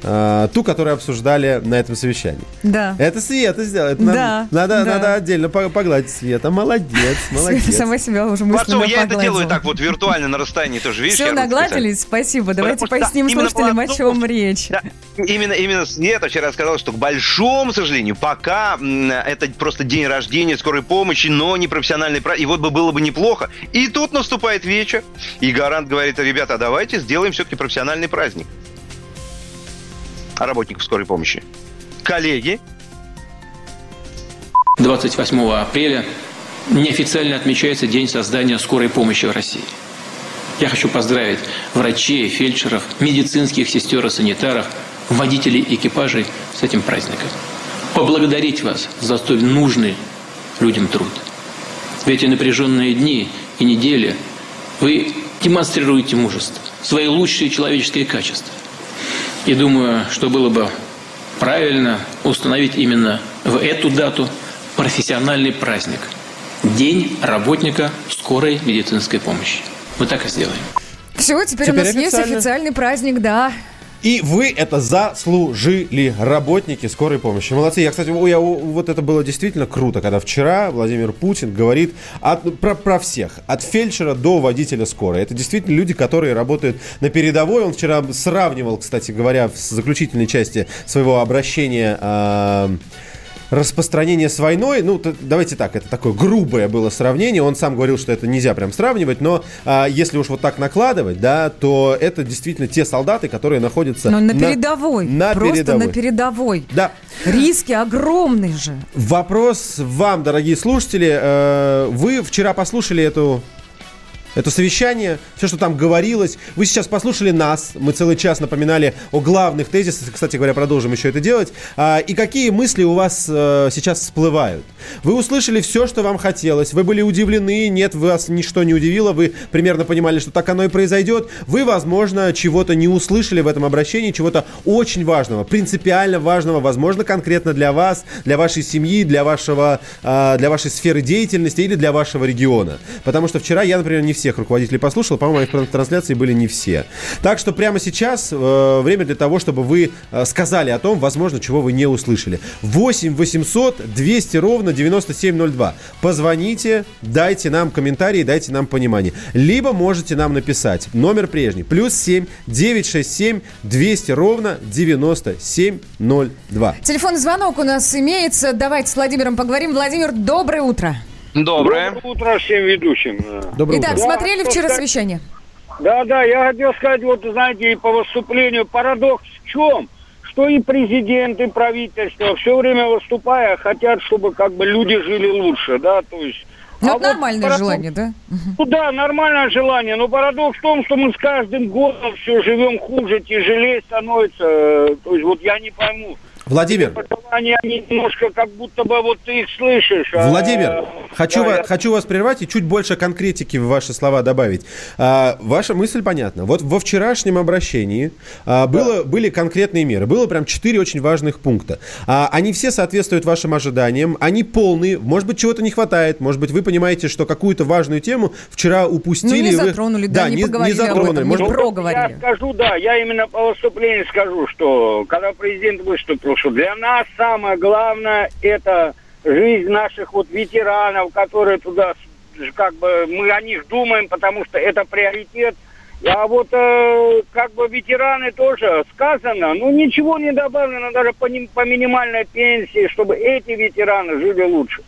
э, ту, которую обсуждали на этом совещании. Да. Это Света сделала. Это нам- Да, надо, да. надо отдельно по- погладить Света. Молодец, молодец. Света сама себя уже мысленно Молодцов, я это делаю так вот виртуально на расстоянии тоже, видишь? Все, нагладились, спасибо. Давайте Потому поясним слушателям, о чем речь. Именно, именно Света вчера сказала, что, к большому сожалению, пока это просто день рождения скорой помощи, но не профессиональный праздник. И вот бы было бы неплохо. И тут наступает вечер, и Гарант говорит, ребята, давайте сделаем все-таки профессиональный праздник. Работников скорой помощи. Коллеги, 28 апреля неофициально отмечается День создания скорой помощи в России. Я хочу поздравить врачей, фельдшеров, медицинских сестер и санитаров, водителей экипажей с этим праздником. Поблагодарить вас за столь нужный людям труд. В эти напряженные дни и недели вы демонстрируете мужество, свои лучшие человеческие качества. И думаю, что было бы правильно установить именно в эту дату профессиональный праздник – День работника скорой медицинской помощи. Мы так и сделаем. Все, теперь, Теперь у нас есть официально. официальный праздник, да. И вы это заслужили, работники скорой помощи. Молодцы. Я, кстати, я, вот это было действительно круто, когда вчера Владимир Путин говорит от- про, про всех, от фельдшера до водителя скорой. Это действительно люди, которые работают на передовой. Он вчера сравнивал, кстати говоря, в заключительной части своего обращения а, распространение с войной, ну, т- давайте так, это такое грубое было сравнение, он сам говорил, что это нельзя прям сравнивать, но а, если уж вот так накладывать, да, то это действительно те солдаты, которые находятся Но на передовой. на Просто передовой. на передовой. Да. Риски огромные же. Вопрос вам, дорогие слушатели. Э, Вы вчера послушали эту это совещание, все, что там говорилось. Вы сейчас послушали нас. Мы целый час напоминали о главных тезисах. Кстати говоря, продолжим еще это делать. А, И какие мысли у вас э, сейчас всплывают? Вы услышали все, что вам хотелось. Вы были удивлены. Нет, вас ничто не удивило. Вы примерно понимали, что так оно и произойдет. Вы, возможно, чего-то не услышали в этом обращении, чего-то очень важного, принципиально важного, возможно, конкретно для вас, для вашей семьи, для, вашего, а, для вашей сферы деятельности или для вашего региона. Потому что вчера я, например, не всех руководителей послушал, по-моему, в трансляции были не все. Так что прямо сейчас э, время для того, чтобы вы э, сказали о том, возможно, чего вы не услышали. 8 800 200 ровно 9702. Позвоните, дайте нам комментарии, дайте нам понимание. Либо можете нам написать. Номер прежний. Плюс 7 967 200 ровно 9702. Телефонный звонок у нас имеется. Давайте с Владимиром поговорим. Владимир, доброе утро. Доброе. утро всем ведущим. Доброе Итак, утро. смотрели Я вчера просто- совещание? Да, да, я хотел сказать, вот знаете, и по выступлению парадокс в чем? Что и президент, и правительство все время выступая хотят, чтобы как бы люди жили лучше, да, то есть... Ну, а это вот нормальное парадокс- желание, да? Ну да, нормальное желание, но парадокс в том, что мы с каждым годом все живем хуже, тяжелее становится. э, То есть вот я не пойму. Владимир, Они, немножко как будто бы вот ты их слышишь. а- Владимир, хочу, да, ва- я- хочу вас прервать и чуть больше конкретики в ваши слова добавить. А, ваша мысль понятна. Вот во вчерашнем обращении а, было, были конкретные меры. Было прям четыре очень важных пункта. А, они все соответствуют вашим ожиданиям. Они полные. Может быть, чего-то не хватает. Может быть, вы понимаете, что какую-то важную тему вчера упустили. Ну, не вы- затронули, да, не поговорили об затронули. этом, не Может, про- проговорили. Я скажу, да, я именно по выступлению скажу, что когда президент выступил, что для нас самое главное это жизнь наших вот ветеранов, которые туда, как бы мы о них думаем, потому что это приоритет. А вот э, как бы ветераны тоже сказано, ну ничего не добавлено даже по, ним- по минимальной пенсии, чтобы эти ветераны жили лучше.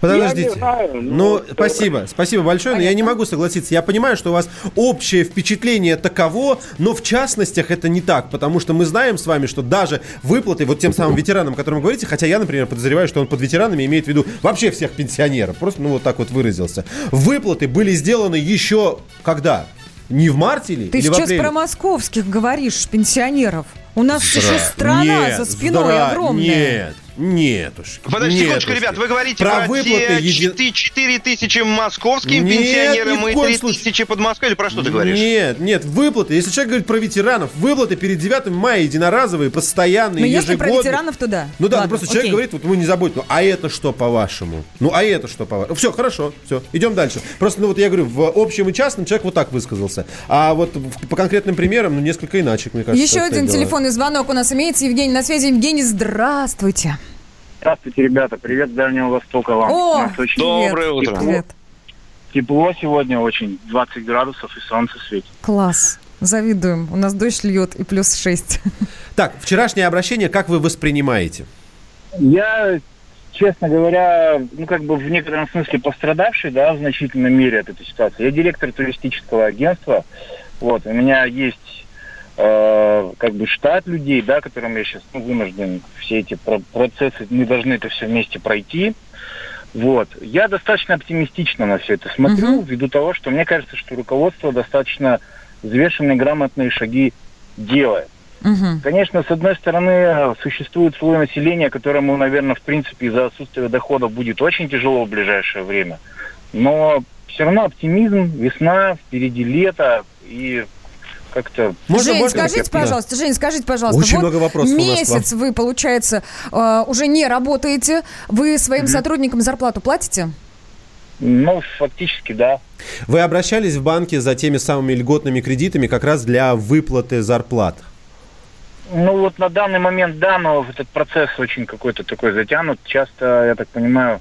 Подождите. Я не знаю, ну, ну, спасибо. Спасибо большое, но я не могу согласиться. Я понимаю, что у вас общее впечатление таково, но в частностях это не так, потому что мы знаем с вами, что даже выплаты вот тем самым ветеранам, о котором вы говорите, хотя я, например, подозреваю, что он под ветеранами имеет в виду вообще всех пенсионеров, просто, ну, вот так вот выразился. Выплаты были сделаны еще когда? Не в марте ли? Ты или в сейчас апреле? про московских говоришь, пенсионеров. У нас Здра- еще страна Нет, за спиной здра- огромная. Нет, нет уж. Подожди секундочку, ребят, вы говорите про, выплаты те еди- 4 тысячи московским Нет, пенсионерам и коем 3 случае. тысячи под Москвой, или про что ты говоришь? Нет, нет, выплаты. Если человек говорит про ветеранов, выплаты перед 9 мая единоразовые, постоянные, Но если про ежегодные. ветеранов, то да. Ну да, ну Ладно, просто человек окей. говорит, вот вы не забудьте, ну а это что по-вашему? Ну а это что по-вашему? Все, хорошо, все, идем дальше. Просто, ну вот я говорю, в общем и частном человек вот так высказался. А вот по конкретным примерам, ну несколько иначе, мне кажется. Еще один телефонный звонок у нас имеется. Евгений на связи. Евгений, здравствуйте. Здравствуйте, ребята. Привет с Дальнего Востока вам. О, нас очень привет. Доброе утро. Привет. Тепло сегодня очень. 20 градусов и солнце светит. Класс. Завидуем. У нас дождь льет и плюс 6. Так, вчерашнее обращение, как вы воспринимаете? Я, честно говоря, ну как бы в некотором смысле пострадавший, да, в значительной мере от этой ситуации. Я директор туристического агентства. Вот, у меня есть э, как бы штат людей, да, которым я сейчас ну, вынужден все эти про- процессы, мы должны это все вместе пройти. Вот. Я достаточно оптимистично на все это смотрю, ввиду того, что мне кажется, что руководство достаточно взвешенные, грамотные шаги делает. Конечно, с одной стороны, существует слой населения, которому, наверное, в принципе, из-за отсутствия доходов будет очень тяжело в ближайшее время. Но все равно оптимизм, весна, впереди лето, и как-то... Жень, скажите, пожалуйста, Жень, скажите, пожалуйста, Очень вот много вопросов у нас месяц вы, получается, э, уже не работаете, вы своим сотрудникам зарплату платите? Ну, фактически, да. Вы обращались в банки за теми самыми льготными кредитами как раз для выплаты зарплат? Ну вот на данный момент, да, но этот процесс очень какой-то такой затянут. Часто, я так понимаю,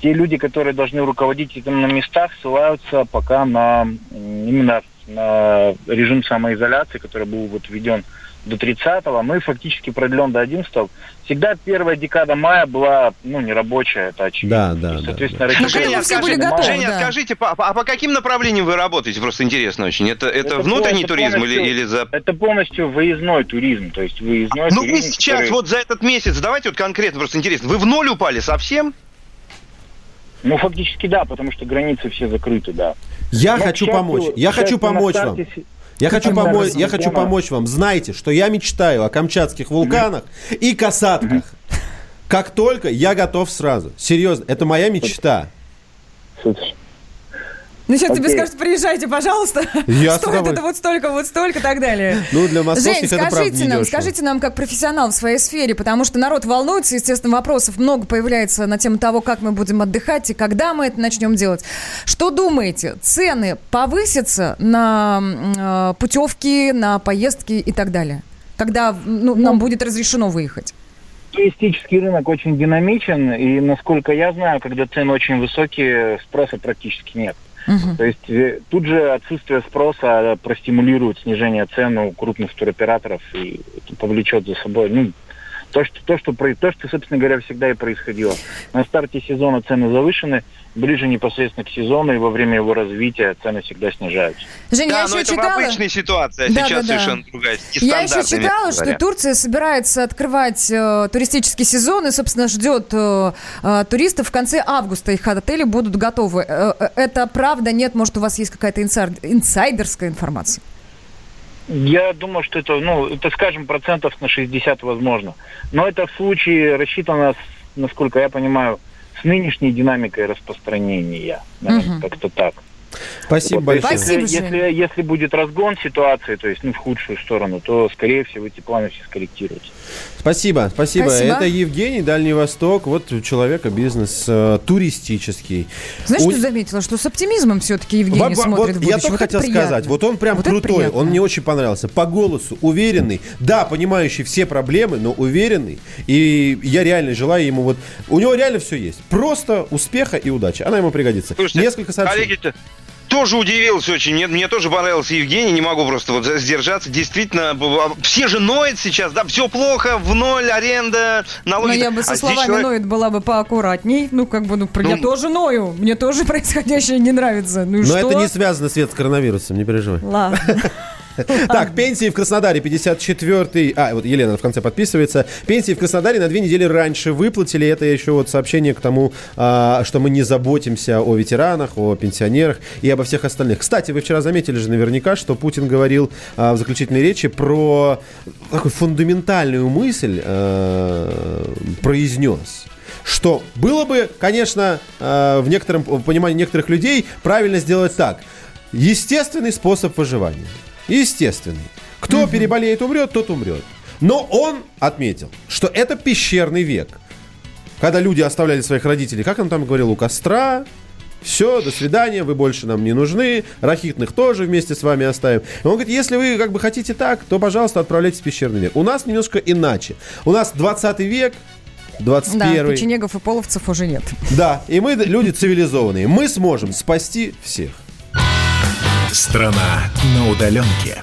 те люди, которые должны руководить этим на местах, ссылаются пока на именно на режим самоизоляции, который был вот введен до 30-го, ну и фактически продлен до 11-го. Всегда первая декада мая была, ну, нерабочая, это очевидно. Да, да, да. Соответственно, Ну, рассчитывать Женя, скажи- мая- Женя, скажите, по- а по каким направлениям вы работаете? Просто интересно очень. Это, это, внутренний это туризм или, или за... Это полностью выездной туризм, то есть выездной Ну вы туризм, сейчас, который- вот за этот месяц, давайте вот конкретно, просто интересно, вы в ноль упали совсем? Ну, фактически да, потому что границы все закрыты, да. Я Но, хочу счастью- помочь. Я хочу помочь вам. Я хочу, помочь, я хочу помочь вам. Знайте, что я мечтаю о камчатских вулканах и касатках. Как только я готов сразу. Серьезно, это моя мечта. Ну, сейчас тебе Окей. скажут, приезжайте, пожалуйста. Я Стоит это вот столько, вот столько и так далее. Ну, для Жень, московских это правда скажите нам, недешево. скажите нам, как профессионал в своей сфере, потому что народ волнуется, естественно, вопросов много появляется на тему того, как мы будем отдыхать и когда мы это начнем делать. Что думаете, цены повысятся на э, путевки, на поездки и так далее? Когда ну, нам будет разрешено выехать? Туристический рынок очень динамичен, и, насколько я знаю, когда цены очень высокие, спроса практически нет. То есть э, тут же отсутствие спроса простимулирует снижение цен у крупных туроператоров и это повлечет за собой ну, то, что, то, что, то, что, собственно говоря, всегда и происходило. На старте сезона цены завышены, ближе непосредственно к сезону и во время его развития цены всегда снижаются. Жень, да, я но еще это читала... в обычной ситуации, а Да, сейчас да, да. совершенно другая, Я еще читала, что говоря. Турция собирается открывать э, туристический сезон и, собственно, ждет э, э, туристов. В конце августа их отели будут готовы. Э, э, это правда? Нет? Может, у вас есть какая-то инсайд- инсайдерская информация? Я думаю, что это, ну, это, скажем, процентов на 60 возможно. Но это в случае рассчитано, с- насколько я понимаю, с нынешней динамикой распространения. Наверное, Мгм. как-то так. Спасибо Вот, большое. Если, Спасибо, если, если будет разгон ситуации, то есть ну, в худшую сторону, то, скорее всего, эти планы все скорректируются. Спасибо, спасибо, Спасибо. Это Евгений, Дальний Восток. Вот у человека бизнес э, туристический. Знаешь, У- что заметила? Что с оптимизмом все-таки Евгений Во- во- смотрит вот в будущее. я только Вот хотел приятно. сказать, вот он прям Вот крутой, он мне очень понравился. По голосу уверенный, да, понимающий все проблемы, но уверенный. И я реально желаю ему вот, у него реально все есть. Просто успеха и удачи. Она ему пригодится. Слушайте, Несколько сообщений. коллеги, тоже удивился очень. Мне, мне тоже понравился Евгений, не могу просто вот сдержаться. Действительно, б- все же ноют сейчас, да, все плохо, в ноль, аренда, налоги. Но я бы со А словами человек- ноет была бы поаккуратней. Ну, как бы, ну, я Ну, тоже ною. Мне тоже происходящее не нравится. Ну и Но что? это не связано, Свет, с коронавирусом, не переживай. Ладно. Так, пенсии в Краснодаре 54-й... А, вот Елена в конце подписывается. Пенсии в Краснодаре на две недели раньше выплатили. Это еще вот сообщение к тому, а, что мы не заботимся о ветеранах, о пенсионерах и обо всех остальных. Кстати, вы вчера заметили же наверняка, что Путин говорил а, в заключительной речи про такую фундаментальную мысль а, произнес что было бы, конечно, в некотором в понимании некоторых людей правильно сделать так. Естественный способ выживания. Естественный. Кто переболеет, умрет, тот умрет. Но он отметил, что это пещерный век. Когда люди оставляли своих родителей, как он там говорил, у костра, все, до свидания, вы больше нам не нужны, рахитных тоже вместе с вами оставим. И он говорит, если вы как бы хотите так, то, пожалуйста, отправляйтесь в пещерный век. У нас немножко иначе. У нас 20 век, 21 Да, печенегов и половцев уже нет. Да, и мы люди цивилизованные. Мы сможем спасти всех. Страна на удаленке.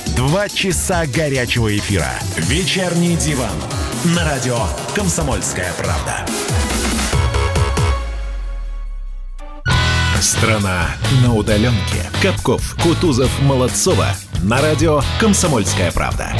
Два часа горячего эфира. Вечерний диван. На радио «Комсомольская правда». Страна на удаленке. Капков, Кутузов, Молодцова. На радио «Комсомольская правда».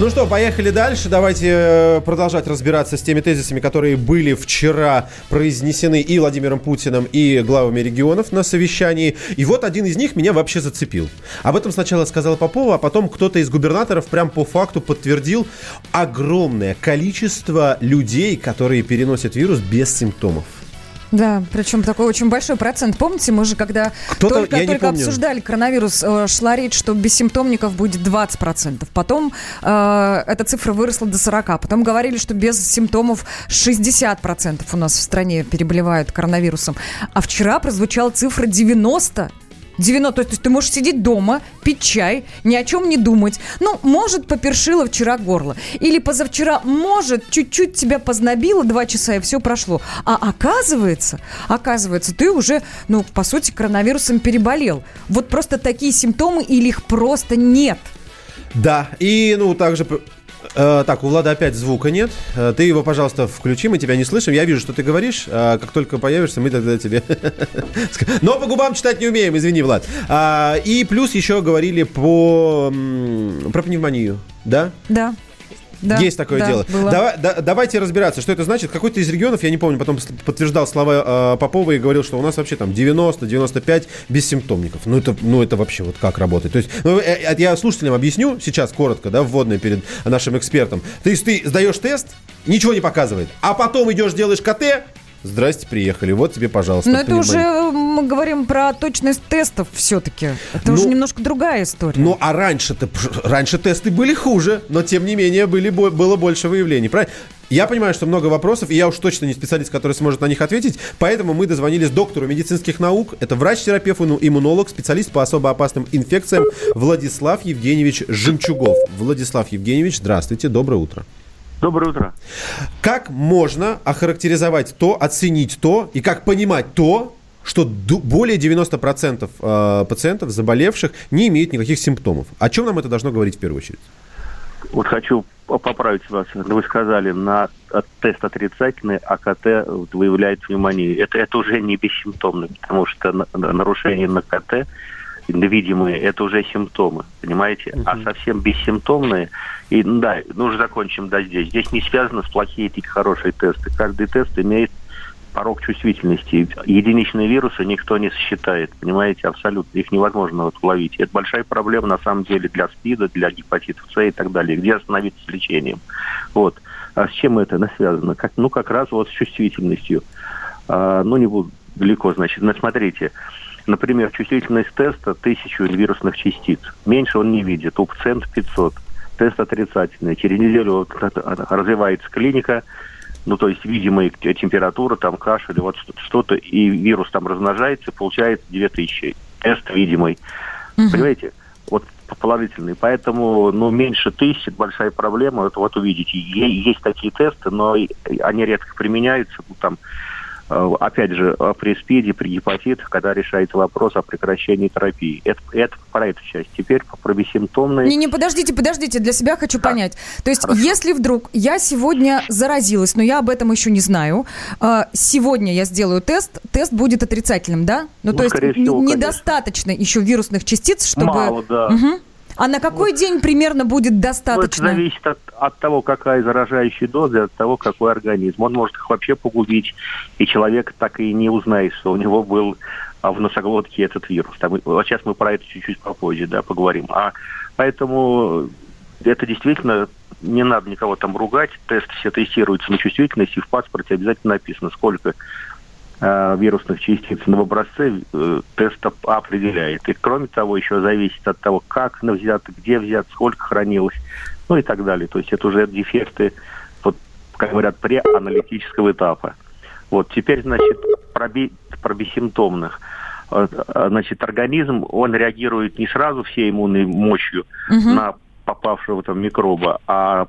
Ну что, поехали дальше. Давайте э, продолжать разбираться с теми тезисами, которые были вчера произнесены и Владимиром Путиным, и главами регионов на совещании. И вот один из них меня вообще зацепил. Об этом сначала сказала Попова, а потом кто-то из губернаторов прям по факту подтвердил огромное количество людей, которые переносят вирус без симптомов. Да, причем такой очень большой процент. Помните, мы же когда Кто-то- только, только обсуждали коронавирус, э, шла речь, что бессимптомников будет 20%. Потом э, эта цифра выросла до 40%. Потом говорили, что без симптомов 60% у нас в стране переболевают коронавирусом. А вчера прозвучала цифра 90%. 90, то есть ты можешь сидеть дома, пить чай, ни о чем не думать. Ну, может, попершило вчера горло. Или позавчера, может, чуть-чуть тебя познобило два часа, и все прошло. А оказывается, оказывается, ты уже, ну, по сути, коронавирусом переболел. Вот просто такие симптомы или их просто нет. Да, и, ну, также... э, так, у Влада опять звука нет. Э, ты его, пожалуйста, включи, мы тебя не слышим. Я вижу, что ты говоришь. А как только появишься, мы тогда тебе... Но по губам читать не умеем, извини, Влад. И плюс еще говорили по... про пневмонию, да? Да. Да, Есть такое да, дело. было. Давай- да- давайте разбираться, что это значит. Какой-то из регионов, я не помню, потом подтверждал слова э, Попова и говорил, что у нас вообще там 90-95 бессимптомников. Ну это, ну это вообще вот как работает. То есть, ну, э, э, я слушателям объясню сейчас коротко, да, вводное перед нашим экспертом. То есть ты сдаешь тест, ничего не показывает, а потом идешь делаешь КТ, здрасте, приехали, вот тебе, пожалуйста. Но это пневмония. уже мы говорим про точность тестов все-таки. Это Ну, уже немножко другая история. Ну, а раньше-то, раньше тесты были хуже, но тем не менее были, было больше выявлений. Правильно? Я понимаю, что много вопросов, и я уж точно не специалист, который сможет на них ответить, поэтому мы дозвонились доктору медицинских наук, это врач-терапевт, ну, иммунолог, специалист по особо опасным инфекциям Владислав Евгеньевич Жемчугов. Владислав Евгеньевич, здравствуйте, доброе утро. Доброе утро. Как можно охарактеризовать то, оценить то и как понимать то, что более 90% э, пациентов, заболевших, не имеют никаких симптомов? О чем нам это должно говорить в первую очередь? Вот хочу по- поправить вас. Вы сказали, на тест отрицательный, АКТ выявляет пневмонию. Это, это уже не бессимптомно, потому что на- на- нарушение на КТ видимые, это уже симптомы, понимаете? А совсем бессимптомные, и да, ну уже закончим, да, здесь. Здесь не связано с плохие и хорошие тесты. Каждый тест имеет порог чувствительности. Единичные вирусы никто не сосчитает, понимаете, абсолютно. Их невозможно вот уловить. Это большая проблема на самом деле для СПИДа, для гепатита С и так далее. Где остановиться с лечением? Вот. А с чем это связано? Как, ну, как раз вот с чувствительностью. А, ну, не буду далеко, значит. Но смотрите, например, чувствительность теста 1000 вирусных частиц. Меньше он не видит. У пациента 500. Тест отрицательный. Через неделю вот это- это развивается клиника, ну, то есть видимая т- температура, там кашель, вот что- что-то, и вирус там размножается, получается 2000. Тест видимый. Понимаете? Вот положительный. Поэтому, ну, меньше тысяч – это большая проблема. Это вот увидите. Есть такие тесты, но они редко применяются. Ну, там, опять же, э, при СПИДе, при гепатитах, когда решается вопрос о прекращении терапии. Это, это про эту часть. Теперь про бессимптомные. Не, не, подождите, подождите, для себя хочу понять. То есть, если вдруг я сегодня заразилась, но я об этом еще не знаю, э, сегодня я сделаю тест, тест будет отрицательным, да? Ну, Ну, то есть, всего, конечно. недостаточно еще вирусных частиц, чтобы... Мало, да. Мгм. А на какой день примерно будет это достаточно? зависит от, от того, какая заражающая доза, от того, какой организм. Он может их вообще погубить, и человек так и не узнает, что у него был а, в носоглотке этот вирус. Там, вот сейчас мы про это чуть-чуть попозже да, поговорим. А поэтому это действительно не надо никого там ругать. Тесты все тестируются на чувствительность, и в паспорте обязательно написано, сколько э, вирусных частиц в образце э, тест оп- определяет. И кроме того, еще зависит от того, как оно взято, где взято, сколько хранилось, ну и так далее. То есть это уже дефекты, вот, как говорят, преаналитического этапа. Вот теперь, значит, про, би- про бессимптомных. Э, Значит, организм, он реагирует не сразу всей иммунной мощью Мгм. на попавшего там микроба, а,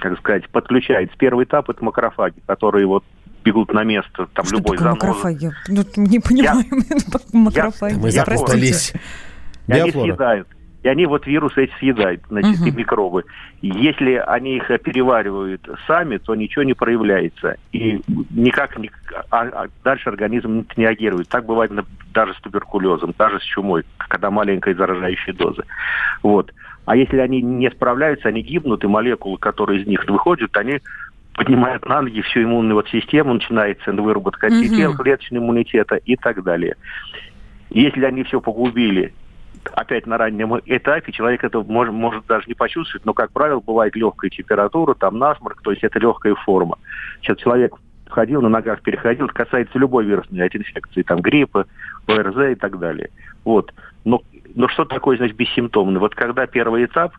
как сказать, подключается. Первый этап – это макрофаги, которые вот бегут на место, там Что любой такое занозы. макрофаги? Ну, не понимаю. макрофаги. Мы Я запутались. И они съедают. И они вот вирусы эти съедают, значит, и микробы. Если они их переваривают сами, то ничего не проявляется. И никак не, а- а дальше организм не реагирует. Так бывает даже с туберкулезом, даже с чумой, когда маленькая заражающая доза. Вот. А если они не справляются, они гибнут, и молекулы, которые из них выходят, они поднимают на ноги всю иммунную вот систему, начинается выработка антител, клеточного иммунитета и так далее. Если они все погубили, опять на раннем этапе, человек это может, может даже не почувствовать, но, как правило, бывает легкая температура, там насморк, то есть это легкая форма. Сейчас человек ходил, на ногах переходил, это касается любой вирусной инфекции, там гриппа, ОРЗ и так далее. Вот. Но, но что такое, значит, бессимптомный? Вот когда первый этап,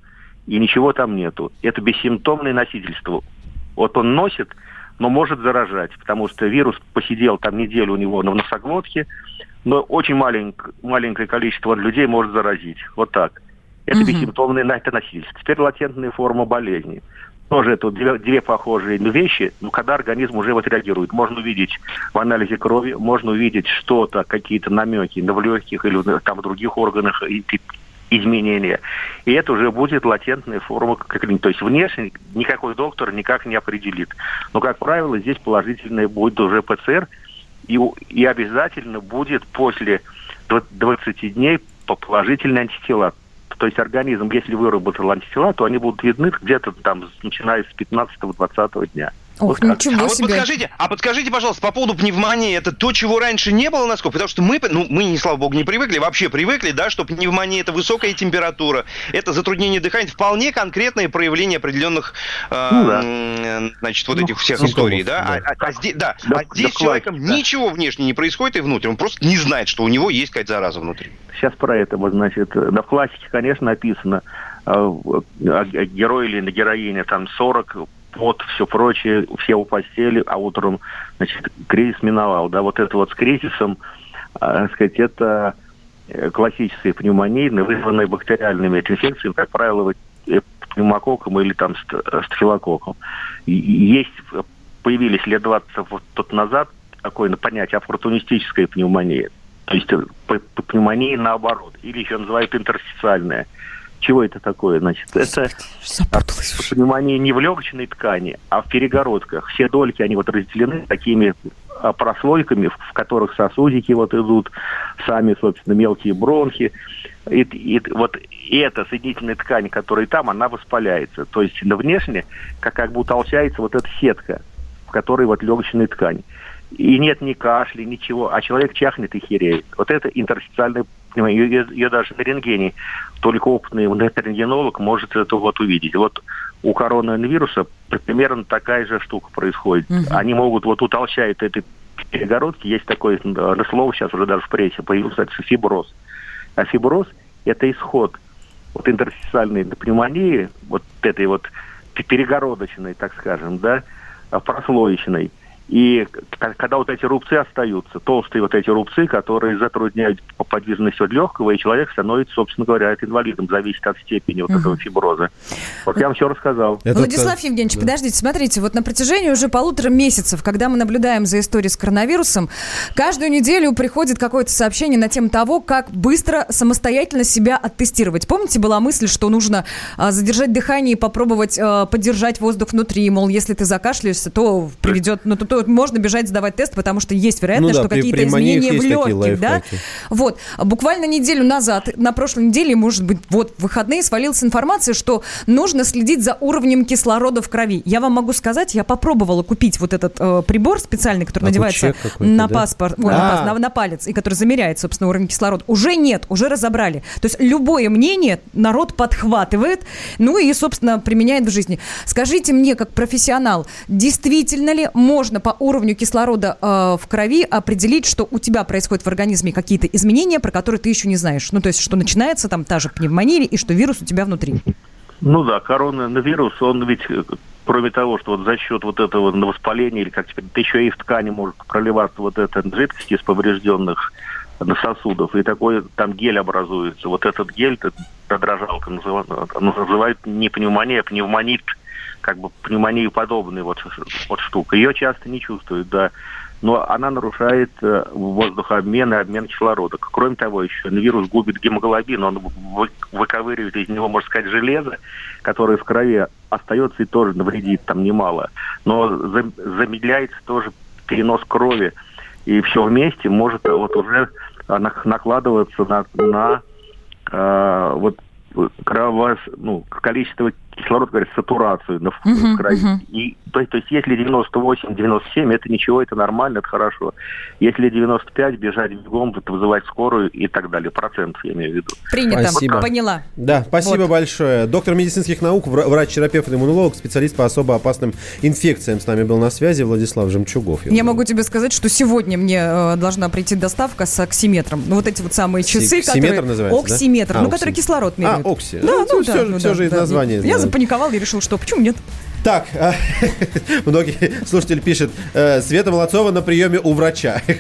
и ничего там нету. Это бессимптомное носительство. Вот он носит, но может заражать, потому что вирус посидел там неделю у него на носоглотке, но очень маленькое, маленькое количество людей может заразить. Вот так. Это на- это носительство. Теперь латентная форма болезни. Тоже это две, две похожие вещи, но когда организм уже вот реагирует. Можно увидеть в анализе крови, можно увидеть что-то, какие-то намеки на в легких или там в других органах и- изменения. И это уже будет латентная форма. То есть внешне никакой доктор никак не определит. Но, как правило, здесь положительное будет уже ПЦР, и, и обязательно будет после дв- 20 дней по- положительные антитела. То есть организм, если выработал антитела, то они будут видны где-то там, начиная с 15-20 дня. Ох, так. ничего а вот подскажите, а подскажите, пожалуйста, по поводу пневмонии, это то, чего раньше не было, насколько? Потому что мы, ну, мы, не слава богу, не привыкли, вообще привыкли, да, что пневмония это высокая температура, это затруднение дыхания, это вполне конкретное проявление определенных, э, Ну да. значит, вот Ну, этих всех историй, да? да. А, а- а здесь, да, Да, а здесь да, с человеком классика. ничего внешне не происходит и внутри, он просто не знает, что у него есть какая-то зараза внутри. Сейчас про это, вот, значит, да, в классике, конечно, написано, в- э, герой или на героине, там, 40, пот, все прочее, все у постели, а утром, значит, кризис миновал, да, вот это вот с кризисом, э, сказать, это э, классическая пневмония, вызванная бактериальными инфекциями, как правило, э, пневмококком или там э, стафилококком. Есть, появились лет 20 вот тут назад такое ну, понятие оппортунистическая пневмония. То есть пневмония наоборот. Или еще называют интерстициальная. Чего это такое? Значит, это пневмония не в легочной ткани, а в перегородках. Все дольки, они вот разделены такими а, прослойками, в которых сосудики вот идут, сами, собственно, мелкие бронхи. И, и вот эта соединительная ткань, которая там, она воспаляется. То есть на внешне как, как бы утолщается вот эта сетка, в которой вот легочная ткань. И нет ни кашля, ничего, а человек чахнет и хереет. Вот это интерстициальная. Ее, ее даже на рентгене только опытный рентгенолог может это вот увидеть. Вот у коронавируса примерно такая же штука происходит. Мгм. Они могут вот утолщают этой перегородки. Есть такое слово сейчас уже даже в прессе появилось, это фиброз. А фиброз – это исход вот интерстициальной пневмонии, вот этой вот перегородочной, так скажем, да, а, прослоечной. И когда вот эти рубцы остаются, толстые вот эти рубцы, которые затрудняют по- подвижность от легкого, и человек становится, собственно говоря, инвалидом, зависит от степени вот Мгм. этого фиброза. Вот я вам все рассказал. Владислав Евгеньевич, подождите, смотрите, вот на протяжении уже полутора месяцев, когда мы наблюдаем за историей с коронавирусом, каждую неделю приходит какое-то сообщение на тему того, как быстро самостоятельно себя оттестировать. Помните, была мысль, что нужно а, задержать дыхание и попробовать а, поддержать воздух внутри, мол, если ты закашляешься, то приведет, ну, то, то можно бежать сдавать тест, потому что есть вероятность, Ну да, что какие-то изменения в легких, да? Вот, буквально неделю назад, на прошлой неделе, может быть, вот в выходные свалилась информация, что нужно следить за уровнем кислорода в крови. Я вам могу сказать, я попробовала купить вот этот э, прибор специальный, который надевается Акучек какой-то, на да? паспорт, на, А. пас- на- на палец, и который замеряет, собственно, уровень кислорода. Уже нет, уже разобрали. То есть любое мнение народ подхватывает, ну и, собственно, применяет в жизни. Скажите мне, как профессионал, действительно ли можно по уровню кислорода э, в крови определить, что у тебя происходят в организме какие-то изменения, про которые ты еще не знаешь? Ну, то есть, что начинается там та же пневмония и что вирус у тебя внутри. Ну да, коронавирус, он ведь, э, кроме того, что вот за счет вот этого воспаления, или как теперь, еще и в ткани может проливаться вот эта жидкость из поврежденных сосудов, и такой там гель образуется. Вот этот гель, дрожалка называют не пневмония, а пневмонит, как бы пневмонию подобная вот, вот штука. Ее часто не чувствуют, да. Но она нарушает э, воздухообмен и обмен кислорода. Кроме того, еще вирус губит гемоглобин, он вы- выковыривает из него, можно сказать, железо, которое в крови остается и тоже навредит там немало. Но за- замедляется тоже перенос крови. И все вместе может э, вот уже э, нак- накладываться на, на э, вот крово, ну, количество кислорода, говорят, сатурацию на, в Мгм, крови. мгм. И, то, есть- то есть если 98-97, это ничего, это нормально, это хорошо. Если 95, бежать бегом, вызывать скорую и так далее. Процентов я имею в виду. Принято. Спасибо. Поняла. Да, спасибо большое. Доктор медицинских наук, вра- врач-терапевт, иммунолог, специалист по особо опасным инфекциям с нами был на связи Владислав Жемчугов. Я могу тебе сказать, что сегодня мне э, должна прийти доставка с оксиметром. Ну, вот эти вот самые часы, оксиметр которые... называется, да? Оксиметр, А, ну, окси- который кислород А, меряет. окси. Да, Ну, ну, всё да, же- ну, всё да, же из да. названия Я. запаниковал и решил, что почему нет? Так, а, многие слушатель пишет, э, Света Молодцова на приеме у врача.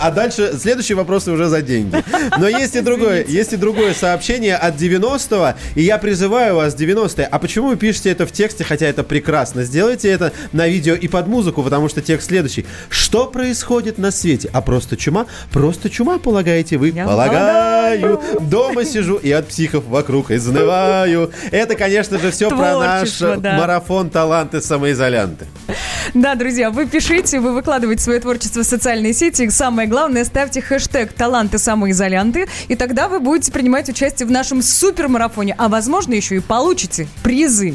А дальше следующие вопросы уже за деньги. Но есть и другое, есть и другое сообщение от 90-го, и я призываю вас, 90-е, а почему вы пишете это в тексте, хотя это прекрасно? Сделайте это на видео и под музыку, потому что текст следующий. Что происходит на свете? А просто чума? Просто чума, полагаете вы? Полагаю. Дома сижу и от психов вокруг изнываю. Это, конечно же, все про наш марафон таланты самоизолянты. Да, друзья, вы пишите, вы выкладываете свое творчество в социальные сети. И самое главное, ставьте хэштег «Таланты самоизолянты», и тогда вы будете принимать участие в нашем супермарафоне, а возможно еще и получите призы.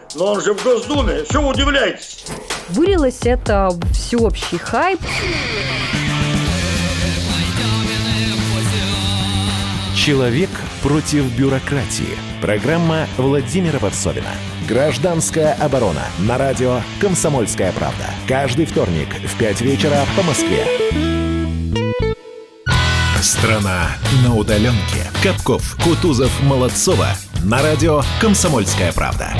Но он же в Госдуме. Что вы удивляетесь? Вылилось это в всеобщий хайп. Человек против бюрократии. Программа Владимира Варсовина. Гражданская оборона. На радио «Комсомольская правда». Каждый вторник в 5 вечера по Москве. Страна на удаленке. Капков, Кутузов, Молодцова. На радио «Комсомольская правда».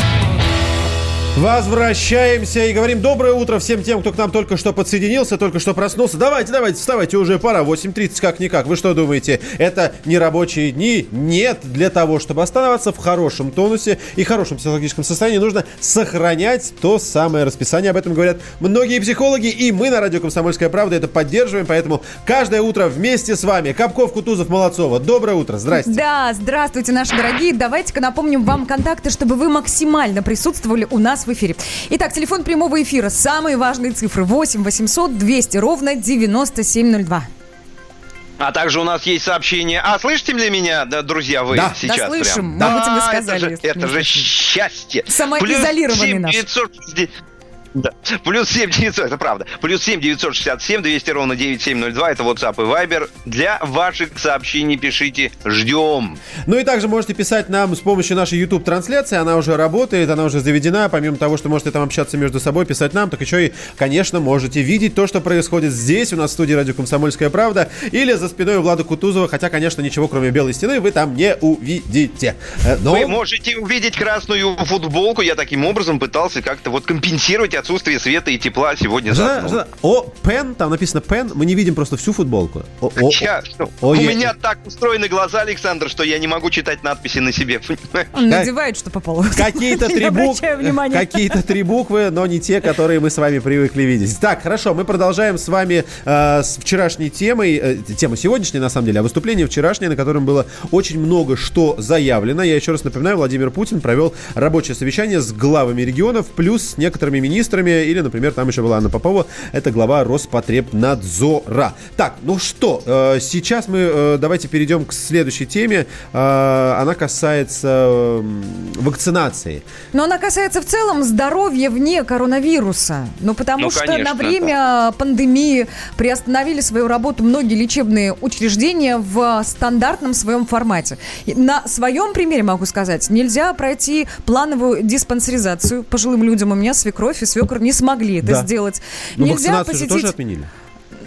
Возвращаемся и говорим доброе утро всем тем, кто к нам только что подсоединился, только что проснулся. Давайте, давайте, вставайте, уже пора, 8.30 как-никак. Вы что думаете, это не рабочие дни? Нет, для того, чтобы оставаться в хорошем тонусе и хорошем психологическом состоянии, нужно сохранять то самое расписание. Об этом говорят многие психологи, и мы на радио «Комсомольская правда» это поддерживаем, поэтому каждое утро вместе с вами. Капков, Кутузов, Молодцова. Доброе утро, здрасте. Да, здравствуйте, наши дорогие. Давайте-ка напомним вам контакты, чтобы вы максимально присутствовали у нас в эфире. Итак, телефон прямого эфира. Самые важные цифры. 8 800 200 ровно 9702. А также у нас есть сообщение. А слышите ли меня, да, друзья, вы Да. сейчас? Да, слышим. прям? Мы бы тебе Да, сказали, Это же, это же счастье. Самоизолированный Плюс наш. 960 Да. Плюс 7 900, это правда. Плюс 7 967 200 ровно 9702, это WhatsApp и Viber. Для ваших сообщений пишите «Ждем». Ну и также можете писать нам с помощью нашей YouTube-трансляции. Она уже работает, она уже заведена. Помимо того, что можете там общаться между собой, писать нам, так еще и, конечно, можете видеть то, что происходит здесь, у нас в студии радио «Комсомольская правда», или за спиной у Влада Кутузова, хотя, конечно, ничего, кроме белой стены, вы там не увидите. Э, Но... Вы можете увидеть красную футболку. Я таким образом пытался как-то вот компенсировать отсутствие света и тепла сегодня за о, пен, там написано пен, мы не видим просто всю футболку. О, о, Я- что? о, у я- меня так устроены глаза, Александр, что я не могу читать надписи на себе. понимаешь? Он надевает, что попало. Какие-то три, бук- обращаю внимания. какие-то три буквы, но не те, которые мы с вами привыкли видеть. Так, хорошо, мы продолжаем с вами э, с вчерашней темой, э, тема сегодняшняя на самом деле, а выступление вчерашнее, на котором было очень много что заявлено. Я еще раз напоминаю, Владимир Путин провел рабочее совещание с главами регионов, плюс с некоторыми министрами, или, например, там еще была Анна Попова, это глава Роспотребнадзора. Так, ну что, э, сейчас мы э, давайте перейдем к следующей теме. Э, она касается вакцинации. Но она касается в целом здоровья вне коронавируса. Ну, потому Ну, что конечно, на время пандемии приостановили свою работу многие лечебные учреждения в стандартном своем формате. На своем примере могу сказать, нельзя пройти плановую диспансеризацию пожилым людям. У меня свекровь и свекр не смогли это Да. сделать. Но нельзя вакцинацию же тоже отменили.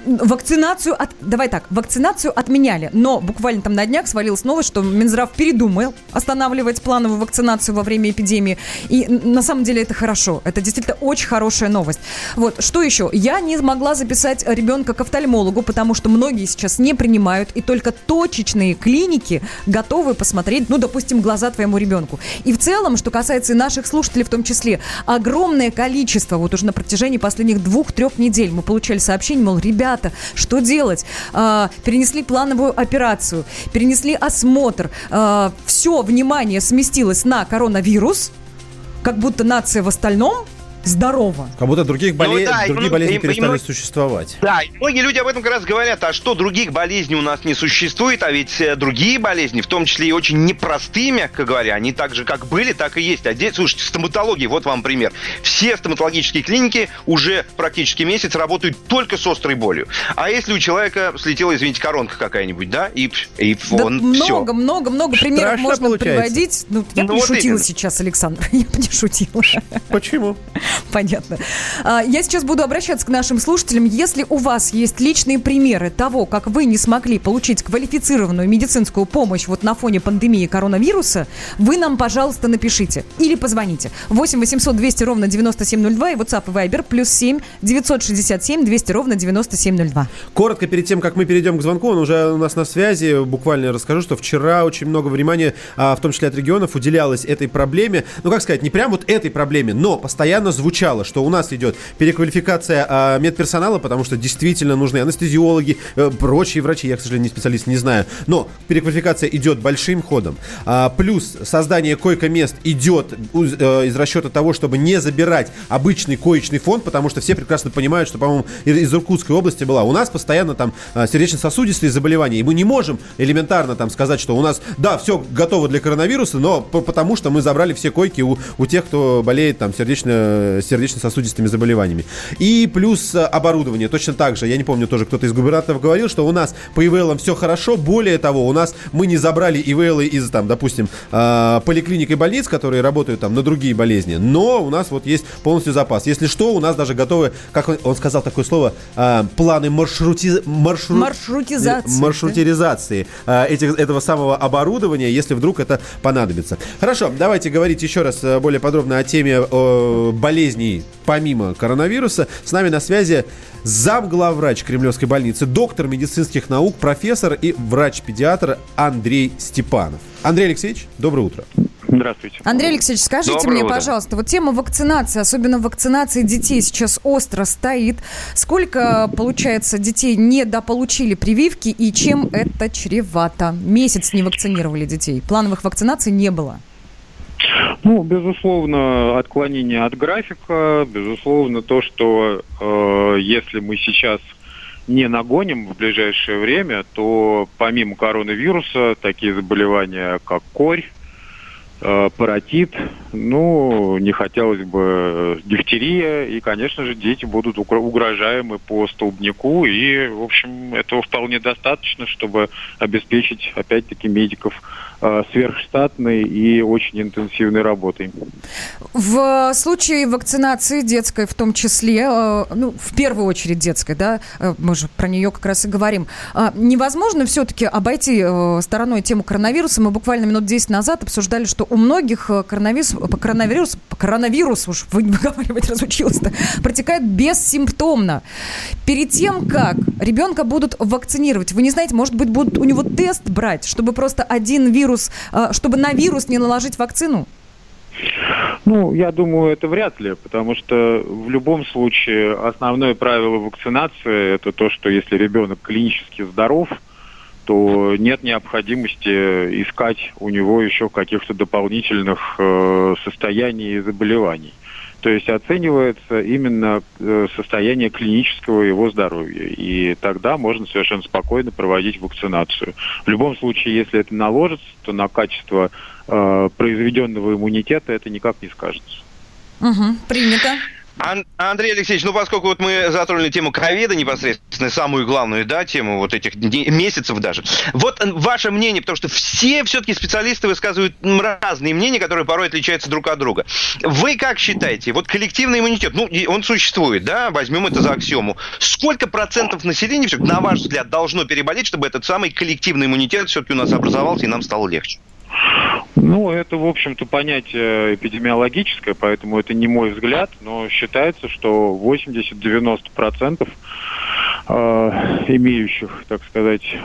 Вакцинацию, от, давай так, вакцинацию отменяли, но буквально там на днях свалилась новость, что Минздрав передумал останавливать плановую вакцинацию во время эпидемии. И на самом деле это хорошо, это действительно очень хорошая новость. Вот, что еще? Я не могла записать ребенка к офтальмологу, потому что многие сейчас не принимают, и только точечные клиники готовы посмотреть, ну, допустим, глаза твоему ребенку. И в целом, что касается и наших слушателей в том числе, огромное количество, вот уже на протяжении последних двух-трех недель мы получали сообщения, мол, ребята, что делать? А, перенесли плановую операцию, перенесли осмотр, все внимание сместилось на коронавирус, как будто нация в остальном здорова. Как будто других, боле- Ну да, и другие мно- болезни и- и перестали мно- существовать. Да, и многие люди об этом как раз говорят, а что других болезней у нас не существует, а ведь э, другие болезни, в том числе и очень непростые, мягко говоря, они так же, как были, так и есть. А здесь, слушайте, стоматология, вот вам пример. Все стоматологические клиники уже практически месяц работают только с острой болью. А если у человека слетела, извините, коронка какая-нибудь, да, и, и Да он все. много, много, много примеров Страшно можно получается. приводить. Ну, я Ну, бы не вот шутила именно. сейчас, Александр. Я бы не шутила. Почему? Понятно. А, Я сейчас буду обращаться к нашим слушателям. Если у вас есть личные примеры того, как вы не смогли получить квалифицированную медицинскую помощь вот на фоне пандемии коронавируса, вы нам, пожалуйста, напишите или позвоните. 8 800 200 ровно 9702 и WhatsApp и Viber плюс 7 967 200 ровно 9702. Коротко перед тем, как мы перейдем к звонку, он уже у нас на связи. Буквально расскажу, что вчера очень много внимания, а, в том числе от регионов, уделялось этой проблеме. Ну, как сказать, не прям вот этой проблеме, но постоянно звучало, что у нас идет переквалификация а, медперсонала, потому что действительно нужны анестезиологи, э, прочие врачи. Я, к сожалению, не специалист, не знаю. Но переквалификация идет большим ходом. А, плюс создание койко-мест идет э, из расчета того, чтобы не забирать обычный коечный фонд, потому что все прекрасно понимают, что, по-моему, из, Иркутской области была. У нас постоянно там а, сердечно-сосудистые заболевания, и мы не можем элементарно там сказать, что у нас, да, все готово для коронавируса, но по- потому что мы забрали все койки у, у тех, кто болеет там сердечно, сердечно-сосудистыми заболеваниями. И плюс а, оборудование. Точно так же, я не помню, тоже кто-то из губернаторов говорил, что у нас по ИВЛам все хорошо. Более того, у нас мы не забрали ИВЛы из, там, допустим, а, поликлиник и больниц, которые работают там на другие болезни. Но у нас вот есть полностью запас. Если что, у нас даже готовы, как он, он сказал такое слово, а, планы маршрути... маршру- Маршрутизации, маршрутизации этих, этого самого оборудования, если вдруг это понадобится. Хорошо, давайте говорить еще раз э, более подробно о теме э, болезней помимо коронавируса. С нами на связи замглавврач Кремлевской больницы, доктор медицинских наук, профессор и врач-педиатр Андрей Степанов. Андрей Алексеевич, доброе утро. Здравствуйте. Андрей Алексеевич, скажите Доброе мне, утро. пожалуйста, вот тема вакцинации, особенно вакцинации детей, сейчас остро стоит. Сколько, получается, детей недополучили прививки и чем это чревато? Месяц не вакцинировали детей. Плановых вакцинаций не было. Ну, безусловно, отклонение от графика, безусловно, то, что э, если мы сейчас не нагоним в ближайшее время, то помимо коронавируса такие заболевания, как корь, э, паротит, ну, не хотелось бы э, дифтерия, и, конечно же, дети будут угро- угрожаемы по столбнику, и, в общем, этого вполне достаточно, чтобы обеспечить, опять-таки, медиков сверхштатной и очень интенсивной работой. В случае вакцинации детской, в том числе, э, ну, в первую очередь детской, да, э, мы же про нее как раз и говорим, невозможно все-таки обойти э, стороной тему коронавируса. Мы буквально минут 10 назад обсуждали, что у многих э, коронавирус, коронавирус, коронавирус уж выговаривать разучилась-то, протекает бессимптомно. Перед тем, как ребенка будут вакцинировать, вы не знаете, может быть, будут у него тест брать, чтобы просто один вирус, э, чтобы на вирус не наложить вакцину? Ну, я думаю, это вряд ли, потому что в любом случае основное правило вакцинации это то, что если ребенок клинически здоров, то нет необходимости искать у него еще каких-то дополнительных э, состояний и заболеваний. То есть оценивается именно э, состояние клинического его здоровья. И тогда можно совершенно спокойно проводить вакцинацию. В любом случае, если это наложится, то на качество э, произведенного иммунитета это никак не скажется. Угу, принято. Ан- Андрей Алексеевич, ну поскольку вот мы затронули тему ковида непосредственно, самую главную, да, тему вот этих месяцев даже. Вот ваше мнение, потому что все все-таки специалисты высказывают разные мнения, которые порой отличаются друг от друга. Вы как считаете, вот коллективный иммунитет, ну, он существует, да, возьмем это за аксиому. Сколько процентов населения, на ваш взгляд, должно переболеть, чтобы этот самый коллективный иммунитет все-таки у нас образовался и нам стало легче? Ну, это, в общем-то, понятие эпидемиологическое, поэтому это не мой взгляд, но считается, что 80-90% э, имеющих, так сказать,